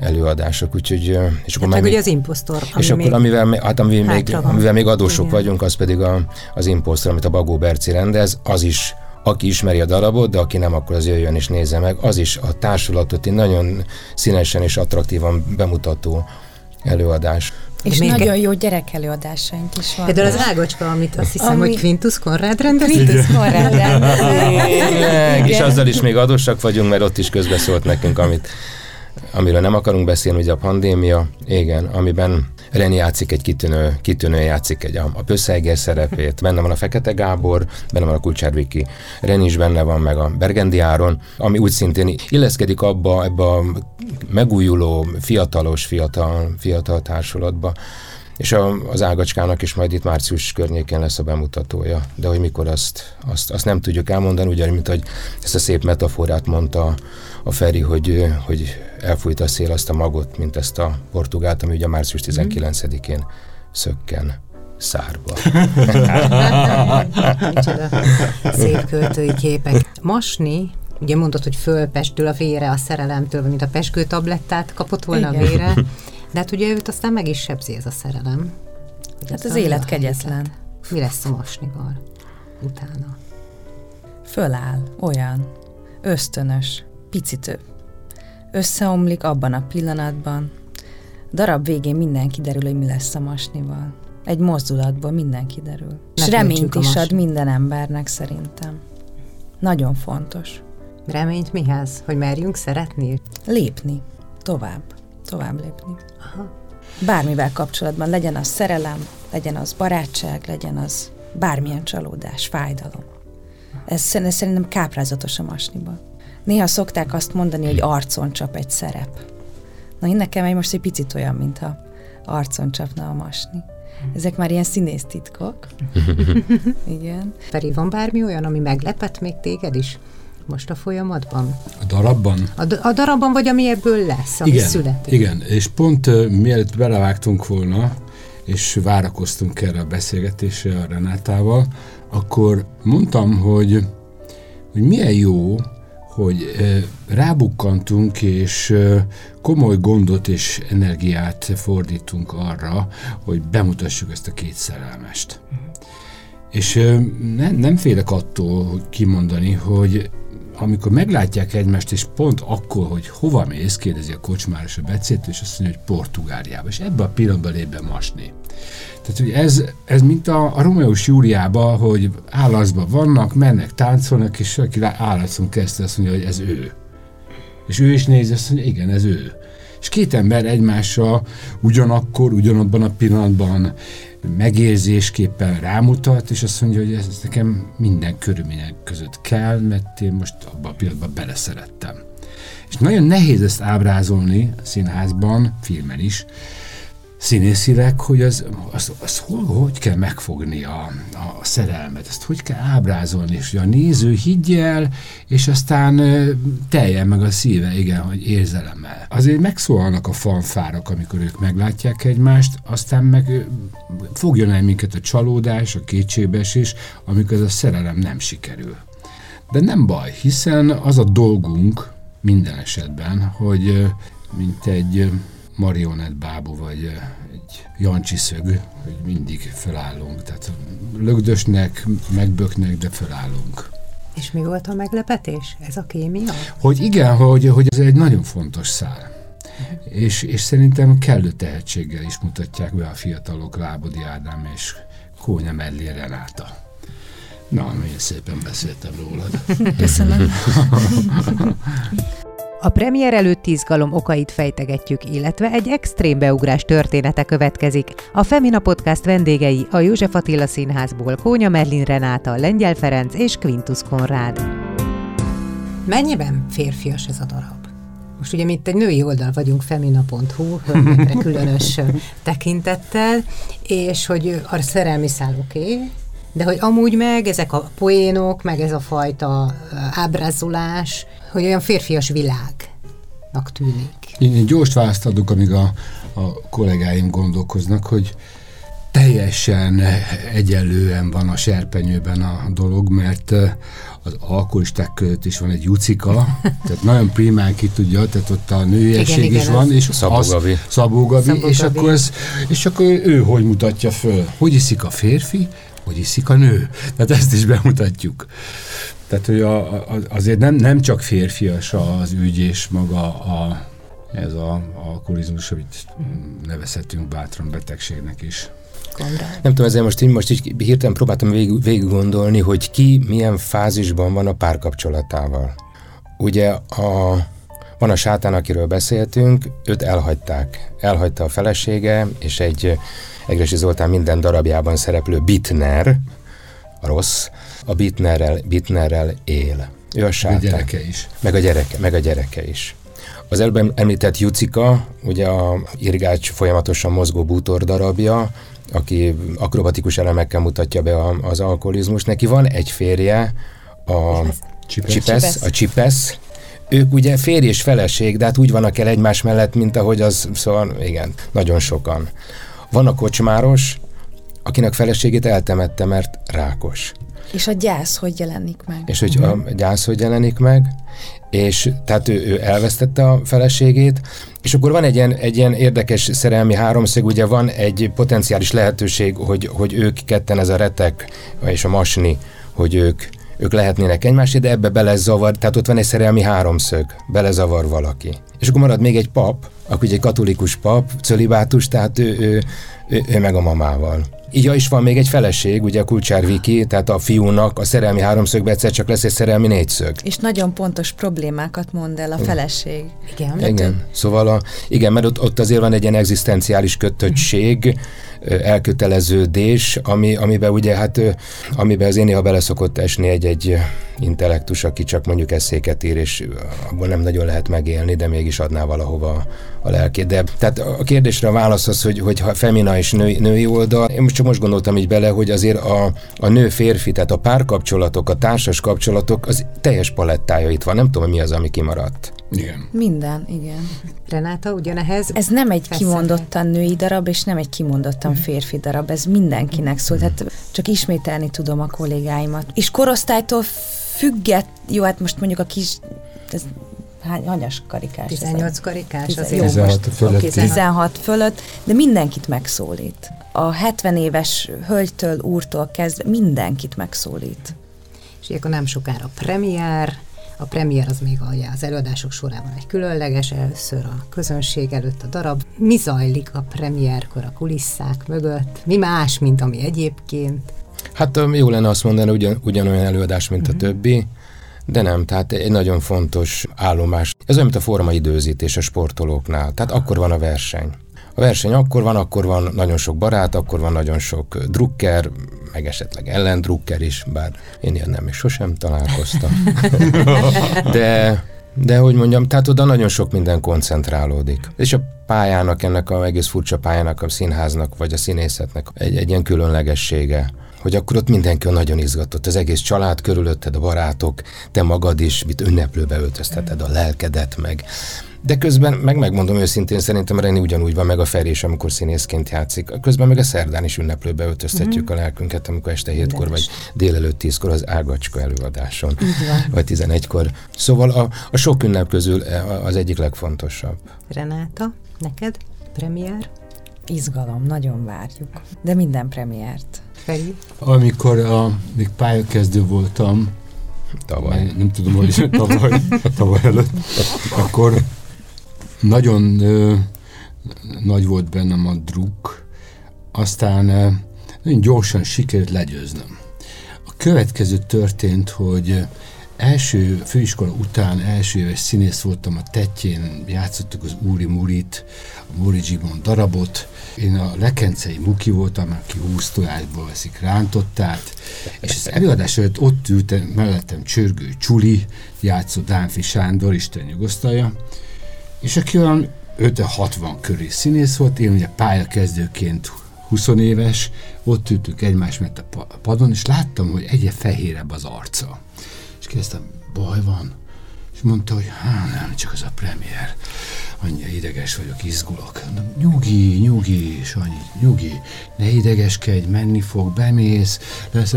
előadások, úgyhogy... És akkor hát meg, az impostor. És akkor amivel, hát ami még, amivel még adósok Igen. vagyunk, az pedig a, az impostor, amit a Bagó Berci rendez, az is aki ismeri a darabot, de aki nem, akkor az jöjjön és nézze meg. Az is a társulatot egy nagyon színesen és attraktívan bemutató előadás. És még nagyon jó gyerekelőadásaink is van. Például az Ágocska, amit azt hiszem, Ami... hogy Quintus Conrad rendez. Quintus Conrad rendez. és azzal is még adósak vagyunk, mert ott is közbeszólt nekünk, amit, amiről nem akarunk beszélni, ugye a pandémia, igen, amiben Reni játszik egy kitűnő, kitűnő játszik egy a, a Pösszelger szerepét, benne van a Fekete Gábor, benne van a Kulcsár Viki, Reni is benne van, meg a Bergendi Áron, ami úgy szintén illeszkedik abba, ebbe a megújuló, fiatalos, fiatal, fiatal társulatba. És a, az ágacskának is majd itt március környékén lesz a bemutatója, de hogy mikor azt, azt, azt nem tudjuk elmondani, ugyanúgy, mint hogy ezt a szép metaforát mondta a Feri, hogy, hogy elfújt a szél azt a magot, mint ezt a portugált, ami ugye március 19-én szökken szárba. <laughs> Szép költői képek. Masni, ugye mondod, hogy fölpestül a vére a szerelemtől, mint a peskő tablettát kapott volna Igen. a vére, de hát ugye őt aztán meg is sebzi ez a szerelem. Hát az élet kegyetlen. Mi lesz a masnival utána? Föláll, olyan, ösztönös, picit összeomlik abban a pillanatban. Darab végén minden kiderül, hogy mi lesz a masnival. Egy mozdulatból minden kiderül. És reményt is ad minden embernek szerintem. Nagyon fontos. Reményt mihez? Hogy merjünk szeretni? Lépni. Tovább. Tovább lépni. Aha. Bármivel kapcsolatban, legyen az szerelem, legyen az barátság, legyen az bármilyen csalódás, fájdalom. Ez szerintem káprázatos a masniban. Néha szokták azt mondani, hogy arcon csap egy szerep. Na én nekem egy most egy picit olyan, mintha arcon csapna a masni. Ezek már ilyen színésztitkok. <laughs> Igen. Feri, van bármi olyan, ami meglepett még téged is? most a folyamatban? A darabban? A, a darabban, vagy ami ebből lesz, ami igen, születik. Igen, és pont uh, mielőtt belevágtunk volna, és várakoztunk erre a beszélgetésre a Renátával, akkor mondtam, hogy, hogy milyen jó, hogy rábukkantunk, és komoly gondot és energiát fordítunk arra, hogy bemutassuk ezt a két szerelmest. És nem, nem félek attól hogy kimondani, hogy amikor meglátják egymást, és pont akkor, hogy hova mész, kérdezi a kocsmáros a becét, és azt mondja, hogy Portugáliába. És ebbe a pillanatban lép be Masné. Tehát, hogy ez, ez mint a, a Romeus Júliában, hogy állaszban vannak, mennek, táncolnak, és aki állaszon kezdte azt mondja, hogy ez ő. És ő is nézi, azt mondja, igen, ez ő. És két ember egymásra ugyanakkor, ugyanabban a pillanatban megérzésképpen rámutat, és azt mondja, hogy ez nekem minden körülmények között kell, mert én most abban a pillanatban beleszerettem. És nagyon nehéz ezt ábrázolni a színházban, filmen is, színészileg, hogy az, az, az hogy, hogy kell megfogni a, a szerelmet, ezt hogy kell ábrázolni, és hogy a néző higgye el, és aztán teljen meg a szíve, igen, hogy érzelemmel. Azért megszólalnak a fanfárok, amikor ők meglátják egymást, aztán meg fogjon el minket a csalódás, a kétségbeesés, amikor ez a szerelem nem sikerül. De nem baj, hiszen az a dolgunk minden esetben, hogy mint egy marionett bábú, vagy egy jancsi szög, hogy mindig felállunk. Tehát lögdösnek, megböknek, de felállunk. És mi volt a meglepetés? Ez a kémia? Hogy igen, hogy, hogy ez egy nagyon fontos szál. Uh-huh. És, és szerintem kellő tehetséggel is mutatják be a fiatalok Lábodi Ádám és Kónya Mellé Renáta. Na, én szépen beszéltem rólad. Köszönöm. <laughs> A premier előtti izgalom okait fejtegetjük, illetve egy extrém beugrás története következik. A Femina Podcast vendégei a József Attila Színházból Kónya Merlin Renáta, Lengyel Ferenc és Quintus Konrád. Mennyiben férfias ez a darab? Most ugye mi itt egy női oldal vagyunk, femina.hu, hölgyekre különös <laughs> tekintettel, és hogy a szerelmi szál oké, okay, de hogy amúgy meg ezek a poénok, meg ez a fajta ábrázolás, hogy olyan férfias világnak tűnik. Én, én gyors választ adok, amíg a, a kollégáim gondolkoznak, hogy teljesen egyenlően van a serpenyőben a dolog, mert az alkoholisták között is van egy jucika, tehát nagyon primán ki tudja, tehát ott a nőiesség is van, és Szabó Gabi. Szabó Gabi, és, Akkor ez, és akkor ő hogy mutatja föl? Hogy iszik a férfi, hogy iszik a nő. Tehát ezt is bemutatjuk. Tehát, hogy a, a, azért nem, nem csak férfias az ügy, és maga a, ez a alkoholizmus, amit nevezhetünk bátran betegségnek is. Konrad. Nem tudom, ezért most így, most így hirtelen próbáltam végig, végig gondolni, hogy ki milyen fázisban van a párkapcsolatával. Ugye a, van a sátán, akiről beszéltünk, őt elhagyták. Elhagyta a felesége, és egy Egresi Zoltán minden darabjában szereplő Bitner, rossz, a Bitnerrel, Bitnerrel él. Ő a sátán. A gyereke is. Meg a gyereke, meg a gyereke is. Az előbb említett Jucika, ugye a Irgács folyamatosan mozgó bútor darabja, aki akrobatikus elemekkel mutatja be a, az alkoholizmus. Neki van egy férje, a Csipesz, Csipesz, a Csipesz, ők ugye férj és feleség, de hát úgy vannak el egymás mellett, mint ahogy az, szóval igen, nagyon sokan. Van a kocsmáros, akinek feleségét eltemette, mert rákos. És a gyász hogy jelenik meg? És hogy a gyász hogy jelenik meg, és tehát ő, ő elvesztette a feleségét, és akkor van egy ilyen, egy ilyen érdekes szerelmi háromszög, ugye van egy potenciális lehetőség, hogy, hogy ők ketten, ez a retek és a masni, hogy ők, ők lehetnének egymásé, de ebbe belezavar, tehát ott van egy szerelmi háromszög, belezavar valaki. És akkor marad még egy pap, aki egy katolikus pap, cölibátus, tehát ő, ő, ő, ő meg a mamával. Így is van még egy feleség, ugye a Kulcsár Viki, tehát a fiúnak a szerelmi háromszögbe egyszer csak lesz egy szerelmi négyszög. És nagyon pontos problémákat mond el a feleség. Igen. Igen, szóval a, igen, mert ott, ott azért van egy ilyen egzisztenciális kötöttség, elköteleződés, ami, amiben ugye hát, amiben az én néha bele szokott esni egy-egy intellektus, aki csak mondjuk eszéket ír, és abban nem nagyon lehet megélni, de mégis adná valahova a lelkét. De, tehát a kérdésre a válasz az, hogy, hogy ha femina és női, női oldal, én most csak most gondoltam így bele, hogy azért a, a nő-férfi, tehát a párkapcsolatok, a társas kapcsolatok, az teljes palettája itt van. Nem tudom, mi az, ami kimaradt. Igen. Minden, igen. Renáta, ugyanehez? Ez nem egy kimondottan női darab, és nem egy kimondottan férfi darab, ez mindenkinek szól. Hát csak ismételni tudom a kollégáimat. És korosztálytól függet, jó, hát most mondjuk a kis, ez hány, hanyas karikás? 18 karikás? 10, azért. jó, 16 fölött. 16 fölött, de mindenkit megszólít. A 70 éves hölgytől, úrtól kezdve mindenkit megszólít. És akkor nem sokára premier, a premier az még az előadások sorában egy különleges, először a közönség előtt a darab. Mi zajlik a premierkor a kulisszák mögött? Mi más, mint ami egyébként? Hát jó lenne azt mondani, ugyan, ugyanolyan előadás, mint uh-huh. a többi, de nem, tehát egy nagyon fontos állomás. Ez olyan, mint a formaidőzítés a sportolóknál. Tehát akkor van a verseny. A verseny akkor van, akkor van nagyon sok barát, akkor van nagyon sok drukker, meg esetleg ellendrukker is, bár én ilyen nem is sosem találkoztam. <laughs> De de hogy mondjam, tehát oda nagyon sok minden koncentrálódik. És a pályának, ennek a egész furcsa pályának, a színháznak, vagy a színészetnek egy, egy ilyen különlegessége hogy akkor ott mindenki nagyon izgatott, az egész család körülötted, a barátok, te magad is, mit ünneplőbe öltözteted a lelkedet meg. De közben, meg megmondom őszintén, szerintem Reni ugyanúgy van, meg a Feri is, amikor színészként játszik. Közben meg a szerdán is ünneplőbe öltöztetjük mm-hmm. a lelkünket, amikor este hétkor vagy délelőtt tízkor az Ágacska előadáson, vagy tizenegykor. Szóval a, a sok ünnep közül e, az egyik legfontosabb. Renáta, neked premier? Izgalom, nagyon várjuk. De minden premiért. Feri? Amikor a, még pályakezdő voltam, tavaly. Nem tudom, hogy <laughs> tavaly, tavaly előtt, akkor nagyon ö, nagy volt bennem a druk, aztán ö, nagyon gyorsan sikerült legyőznöm. A következő történt, hogy első főiskola után első éves színész voltam a tetjén, játszottuk az Úri Murit, a Móri Zsigmond darabot. Én a lekencei muki voltam, aki húsz tojásból veszik rántottát, és az előadás előtt ott ültem, mellettem csörgő Csuli, játszó Dánfi Sándor, Isten nyugosztalja, és aki olyan 50-60 köré színész volt, én ugye pályakezdőként 20 éves, ott ültük egymás mellett a padon, és láttam, hogy egyre fehérebb az arca. És kérdeztem, baj van? És mondta, hogy hát nem, csak az a premier. Annyira ideges vagyok, izgulok. Nyugi, nyugi, Sanyi, nyugi, ne idegeskedj, menni fog, bemész, lesz.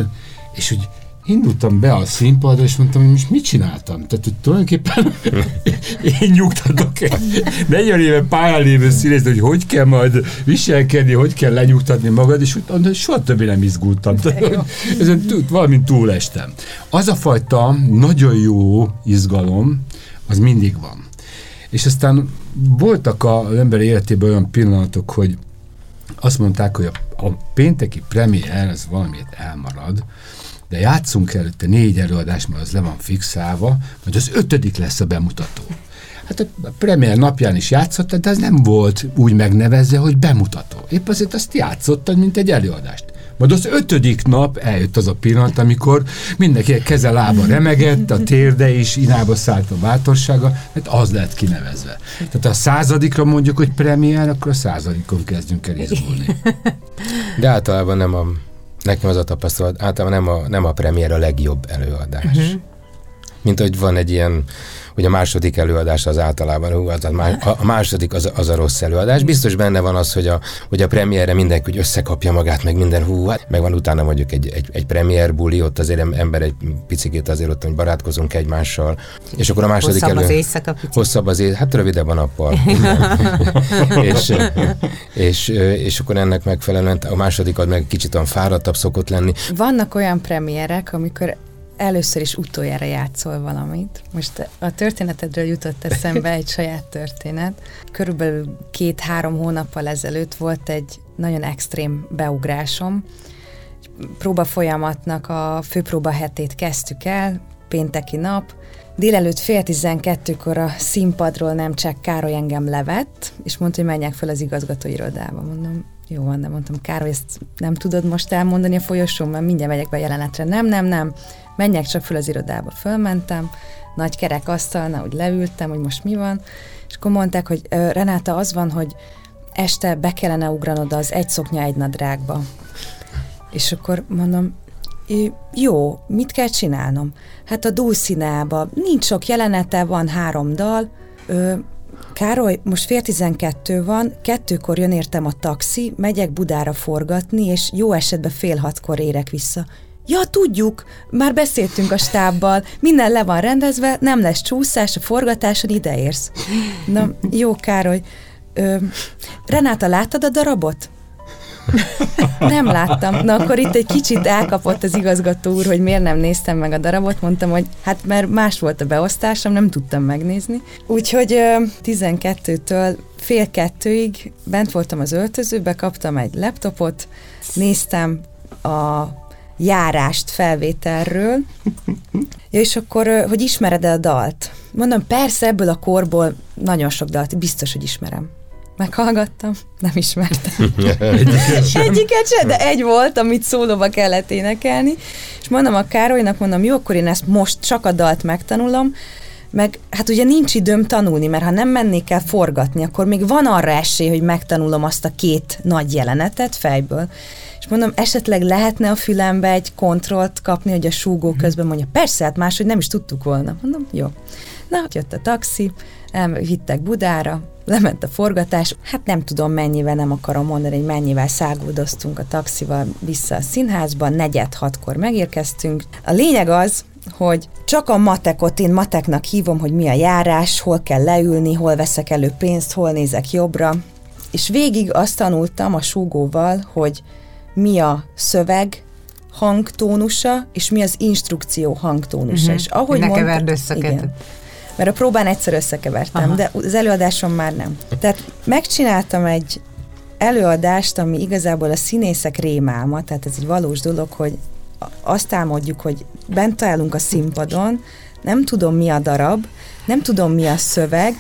És hogy indultam be a színpadra, és mondtam, hogy most mit csináltam? Tehát, hogy tulajdonképpen <laughs> én nyugtatok el. 40 éve pályán lévő színész, hogy hogy kell majd viselkedni, hogy kell lenyugtatni magad, és utána soha többé nem izgultam. Ezen valamint túlestem. Az a fajta nagyon jó izgalom, az mindig van. És aztán voltak az ember életében olyan pillanatok, hogy azt mondták, hogy a, a pénteki premier, ez valamiért elmarad, de játszunk előtte négy előadás, mert az le van fixálva, majd az ötödik lesz a bemutató. Hát a premier napján is játszottad, de ez nem volt úgy megnevezve, hogy bemutató. Épp azért azt játszottad, mint egy előadást. Majd az ötödik nap eljött az a pillanat, amikor mindenki keze lába remegett, a térde is inába szállt a bátorsága, mert az lett kinevezve. Tehát a századikra mondjuk, hogy premier, akkor a századikon kezdjünk el izgulni. De általában nem a Nekem az a tapasztalat, általában nem a, nem a premier a legjobb előadás. Uh-huh. Mint hogy van egy ilyen, hogy a második előadás az általában, hú, az a, a második az, az a rossz előadás. Biztos benne van az, hogy a, hogy a premierre mindenki hogy összekapja magát, meg minden hú, hát meg van utána mondjuk egy, egy, egy premier buli, ott azért ember egy picit azért ott, hogy barátkozunk egymással. És akkor a második hosszabb elő... az éjszaka picit. Hosszabb az éjszaka, hát rövidebb a nappal. <laughs> <laughs> és, és, és, akkor ennek megfelelően a másodikat meg kicsit olyan fáradtabb szokott lenni. Vannak olyan premierek, amikor először is utoljára játszol valamit. Most a történetedről jutott eszembe egy saját történet. Körülbelül két-három hónappal ezelőtt volt egy nagyon extrém beugrásom. Próba folyamatnak a főpróba hetét kezdtük el, pénteki nap, Délelőtt fél tizenkettőkor a színpadról nem csak Károly engem levett, és mondta, hogy menjek fel az igazgatóirodába. Mondom, jó van, de mondtam, Károly, ezt nem tudod most elmondani a folyosón, mert mindjárt megyek be jelenetre. Nem, nem, nem, menjek csak föl az irodába. Fölmentem, nagy kerek asztalna, úgy leültem, hogy most mi van, és akkor mondták, hogy Renáta, az van, hogy este be kellene ugranod az egy szoknya egy nadrágba. És akkor mondom, jó, mit kell csinálnom? Hát a dúlszínába, nincs sok jelenete, van három dal, ö, Károly, most fél tizenkettő van, kettőkor jön értem a taxi, megyek Budára forgatni, és jó esetben fél hatkor érek vissza. Ja, tudjuk, már beszéltünk a stábbal, minden le van rendezve, nem lesz csúszás, a forgatáson ide érsz. Na, jó, Károly. Ö, Renáta, láttad a darabot? <laughs> nem láttam. Na akkor itt egy kicsit elkapott az igazgató úr, hogy miért nem néztem meg a darabot. Mondtam, hogy hát mert más volt a beosztásom, nem tudtam megnézni. Úgyhogy 12-től fél kettőig bent voltam az öltözőbe, kaptam egy laptopot, néztem a járást felvételről, ja, és akkor, hogy ismered-e a dalt? Mondom, persze, ebből a korból nagyon sok dalt, biztos, hogy ismerem. Meghallgattam, nem ismertem. <laughs> Egyiket sem. Egyiket sem, de egy volt, amit szólóba kellett énekelni. És mondom a Károlynak, mondom, jó, akkor én ezt most csak a dalt megtanulom, meg hát ugye nincs időm tanulni, mert ha nem mennék el forgatni, akkor még van arra esély, hogy megtanulom azt a két nagy jelenetet fejből. És mondom, esetleg lehetne a fülembe egy kontrollt kapni, hogy a súgó közben mondja, persze, hát máshogy nem is tudtuk volna. Mondom, jó. Na, jött a taxi, elvittek Budára, lement a forgatás, hát nem tudom mennyivel, nem akarom mondani, hogy mennyivel száguldoztunk a taxival vissza a színházba, negyed hatkor megérkeztünk. A lényeg az, hogy csak a matekot, én mateknak hívom, hogy mi a járás, hol kell leülni, hol veszek elő pénzt, hol nézek jobbra, és végig azt tanultam a súgóval, hogy mi a szöveg, hangtónusa, és mi az instrukció hangtónusa. Uh-huh. És ahogy ne mondta, össze igen, mert a próbán egyszer összekevertem, Aha. de az előadáson már nem. Tehát megcsináltam egy előadást, ami igazából a színészek rémálma, tehát ez egy valós dolog, hogy azt álmodjuk, hogy bent állunk a színpadon, nem tudom mi a darab, nem tudom mi a szöveg,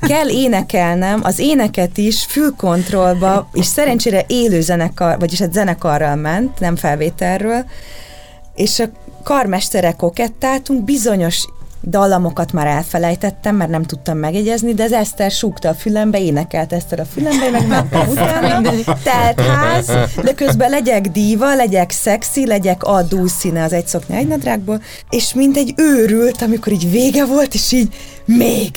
kell énekelnem, az éneket is fülkontrollba, és szerencsére élő zenekar, vagyis egy zenekarral ment, nem felvételről, és a karmesterek kokettáltunk, bizonyos dallamokat már elfelejtettem, mert nem tudtam megjegyezni, de az Eszter súgta a fülembe, énekelt Eszter a fülembe, meg mentem utána. Tehát ház, de közben legyek díva, legyek szexi, legyek a dúszíne az egy szoknya egy nadrágból, és mint egy őrült, amikor így vége volt, és így még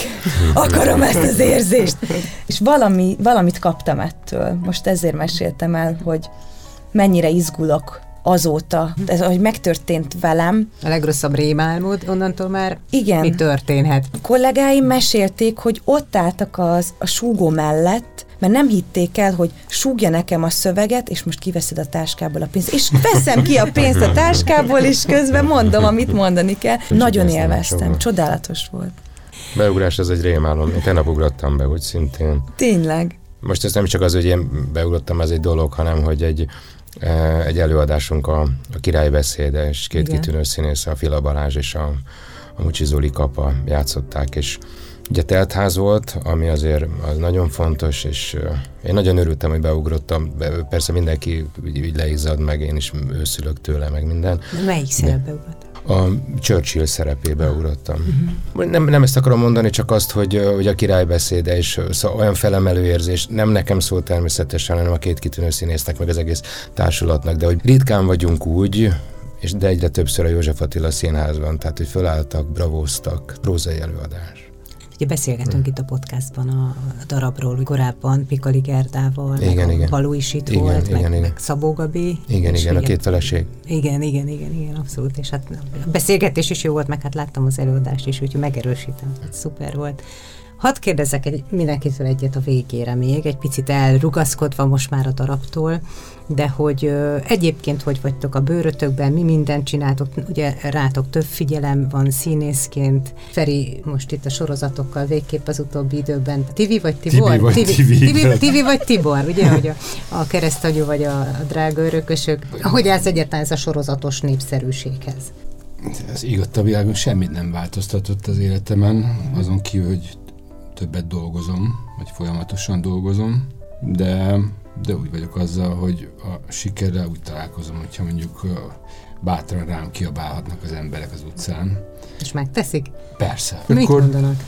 akarom ezt az érzést. És valami, valamit kaptam ettől. Most ezért meséltem el, hogy mennyire izgulok azóta, ez hogy megtörtént velem. A legrosszabb rémálmod, onnantól már Igen. mi történhet? A kollégáim mesélték, hogy ott álltak az, a súgó mellett, mert nem hitték el, hogy súgja nekem a szöveget, és most kiveszed a táskából a pénzt. És veszem ki a pénzt a táskából, és közben mondom, amit mondani kell. Csak Nagyon élveztem, csodálatos volt. Beugrás, ez egy rémálom. Én tegnap ugrottam be, hogy szintén. Tényleg? Most ez nem csak az, hogy én beugrottam, ez egy dolog, hanem hogy egy egy előadásunk a, a Király beszéde, és két Igen. kitűnő színész, a Fila Balázs és a, a Mucsi Zoli Kapa játszották, és ugye teltház volt, ami azért az nagyon fontos, és én nagyon örültem, hogy beugrottam, persze mindenki úgy, úgy leizzad meg, én is őszülök tőle, meg minden. Melyik szerepbe ugrott? A Churchill szerepébe ugrottam. Uh-huh. Nem, nem ezt akarom mondani, csak azt, hogy, hogy a király beszéde és szóval olyan felemelő érzés, nem nekem szól természetesen, hanem a két kitűnő színésznek, meg az egész társulatnak, de hogy ritkán vagyunk úgy, és de egyre többször a József Attila színházban, tehát hogy fölálltak, bravóztak, prózai előadás. Ugye beszélgetünk hmm. itt a podcastban a, darabról, hogy korábban Pikali Gerdával, igen, meg igen. Balú is itt igen, volt, igen, meg, igen. meg Szabó Gabi. Igen, igen, a két feleség. Igen, igen, igen, igen, abszolút. És hát a beszélgetés is jó volt, meg hát láttam az előadást is, úgyhogy megerősítem. Hát szuper volt. Hadd kérdezek egy, mindenkitől egyet a végére még, egy picit elrugaszkodva most már a darabtól, de hogy ö, egyébként hogy vagytok a bőrötökben, mi mindent csináltok, ugye rátok több figyelem van színészként. Feri most itt a sorozatokkal végképp az utóbbi időben. Tivi vagy Tibor? Tibi vagy Tivi. Tivi, Tivi, Tivi vagy Tibor, ugye, hogy a, a keresztagyú vagy a, a drága örökösök. Hogy állsz egyáltalán ez a sorozatos népszerűséghez? Ez igaz, a világon semmit nem változtatott az életemen, azon kívül, hogy többet dolgozom, vagy folyamatosan dolgozom, de, de úgy vagyok azzal, hogy a sikerrel úgy találkozom, hogyha mondjuk bátran rám kiabálhatnak az emberek az utcán. És megteszik? Persze. Mit Akkor, mondanak?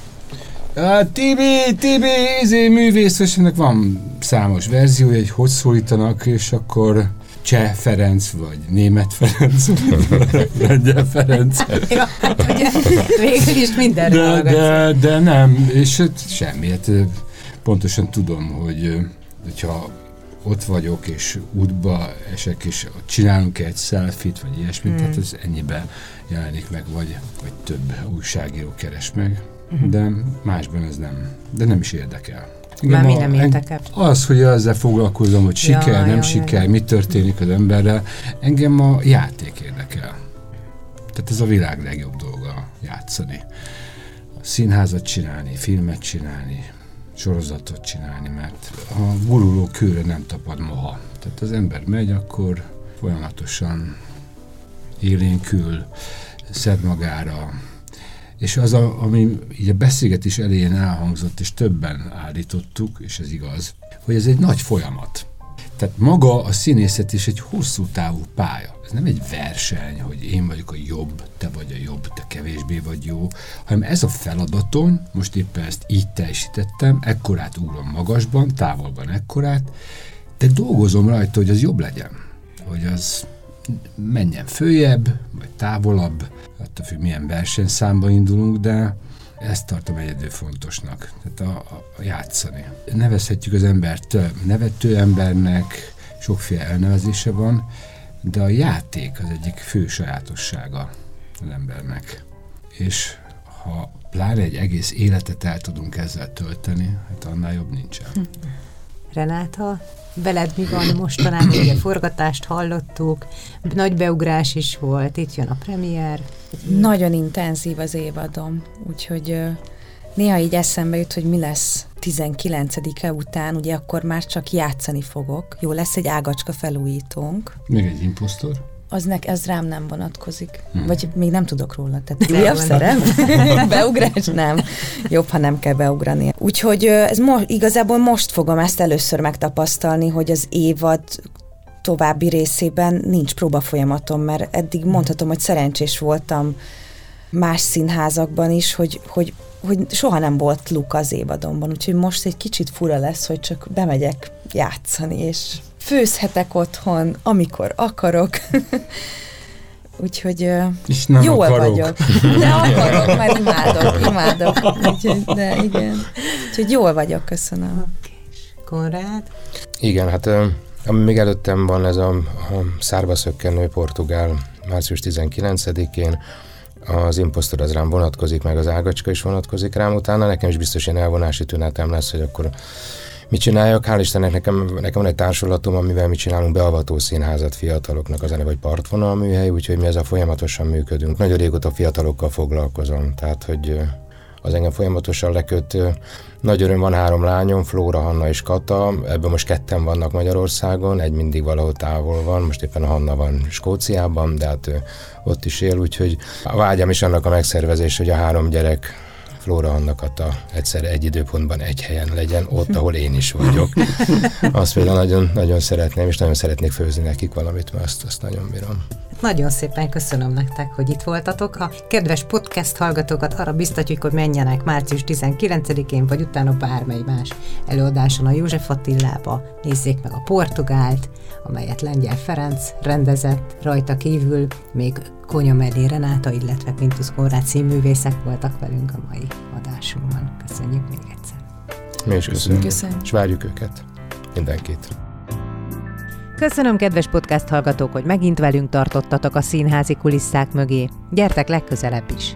A Tibi, Tibi, izé művész, és ennek van számos verziója, hogy hogy szólítanak, és akkor Cseh Ferenc, vagy Német Ferenc, <laughs> Lengyel Ferenc. <laughs> ja, hát ugye, végül is minden de, de, de nem, és semmi. Hát pontosan tudom, hogy hogyha ott vagyok, és útba esek, és csinálunk egy selfit, vagy ilyesmit, hmm. tehát ez ennyiben jelenik meg, vagy, vagy több újságíró keres meg. Hmm. De másban ez nem, de nem is érdekel. Igen, Már mi nem érdekel. Az, hogy ezzel foglalkozom, hogy siker, ja, nem ja, siker, ja. mi történik az emberrel, engem a játék érdekel. Tehát ez a világ legjobb dolga, játszani. A színházat csinálni, filmet csinálni, sorozatot csinálni, mert a guruló kőre nem tapad moha. Tehát az ember megy, akkor folyamatosan élénkül, szed magára. És az, a, ami így a beszélgetés elején elhangzott, és többen állítottuk, és ez igaz, hogy ez egy nagy folyamat. Tehát maga a színészet is egy hosszú távú pálya. Ez nem egy verseny, hogy én vagyok a jobb, te vagy a jobb, te kevésbé vagy jó, hanem ez a feladatom, most éppen ezt így teljesítettem, ekkorát ugrom magasban, távolban ekkorát, de dolgozom rajta, hogy az jobb legyen, hogy az menjen följebb, vagy távolabb, attól függ, milyen versenyszámba indulunk, de ezt tartom egyedül fontosnak, tehát a, a, a játszani. Nevezhetjük az embert nevető embernek, sokféle elnevezése van, de a játék az egyik fő sajátossága az embernek. És ha pláne egy egész életet el tudunk ezzel tölteni, hát annál jobb nincsen. <laughs> Renáta, veled mi van mostanában, ugye forgatást hallottuk, nagy beugrás is volt, itt jön a premier. Nagyon intenzív az évadom, úgyhogy néha így eszembe jut, hogy mi lesz 19-e után, ugye akkor már csak játszani fogok. Jó, lesz egy ágacska felújítónk. Még egy imposztor? Az nek, ez rám nem vonatkozik. Hmm. Vagy még nem tudok róla. Tehát újabb szerep? <laughs> Beugrás? Nem. Jobb, ha nem kell beugrani. Úgyhogy ez mo- igazából most fogom ezt először megtapasztalni, hogy az évad további részében nincs próbafolyamatom, mert eddig mondhatom, hogy szerencsés voltam más színházakban is, hogy, hogy hogy soha nem volt luk az évadomban, úgyhogy most egy kicsit fura lesz, hogy csak bemegyek játszani, és főzhetek otthon, amikor akarok. <laughs> Úgyhogy és nem jól akarok. vagyok. <laughs> De akarok, mert imádok, imádok. Úgyhogy, de igen. Úgyhogy jól vagyok, köszönöm. Konrád? Igen, hát ami még előttem van, ez a, a szárba szökkenő portugál március 19-én, az imposztor az rám vonatkozik, meg az ágacska is vonatkozik rám, utána nekem is biztos ilyen elvonási tünetem lesz, hogy akkor mit csináljak. Hál' Istennek nekem, nekem van egy társulatom, amivel mi csinálunk beavató színházat fiataloknak, az vagy partvonal műhely, úgyhogy mi ezzel folyamatosan működünk. Nagyon régóta fiatalokkal foglalkozom, tehát hogy az engem folyamatosan leköt. Nagy öröm van három lányom, Flóra, Hanna és Kata, ebből most ketten vannak Magyarországon, egy mindig valahol távol van, most éppen a Hanna van Skóciában, de hát ott is él, úgyhogy a vágyam is annak a megszervezés, hogy a három gyerek Flóra annak a egyszer egy időpontban egy helyen legyen, ott, ahol én is vagyok. Azt például nagyon, nagyon szeretném, és nagyon szeretnék főzni nekik valamit, mert azt, azt nagyon bírom. Nagyon szépen köszönöm nektek, hogy itt voltatok. A kedves podcast hallgatókat arra biztatjuk, hogy menjenek március 19-én, vagy utána bármely más előadáson a József Attilába, nézzék meg a Portugált, amelyet Lengyel Ferenc rendezett, rajta kívül még Konya Mellé Renáta, illetve Pintus Konrád színművészek voltak velünk a mai adásunkban. Köszönjük még egyszer. Mi is köszönjük. köszönjük. És várjuk őket, mindenkit. Köszönöm, kedves podcast hallgatók, hogy megint velünk tartottatok a színházi kulisszák mögé. Gyertek legközelebb is!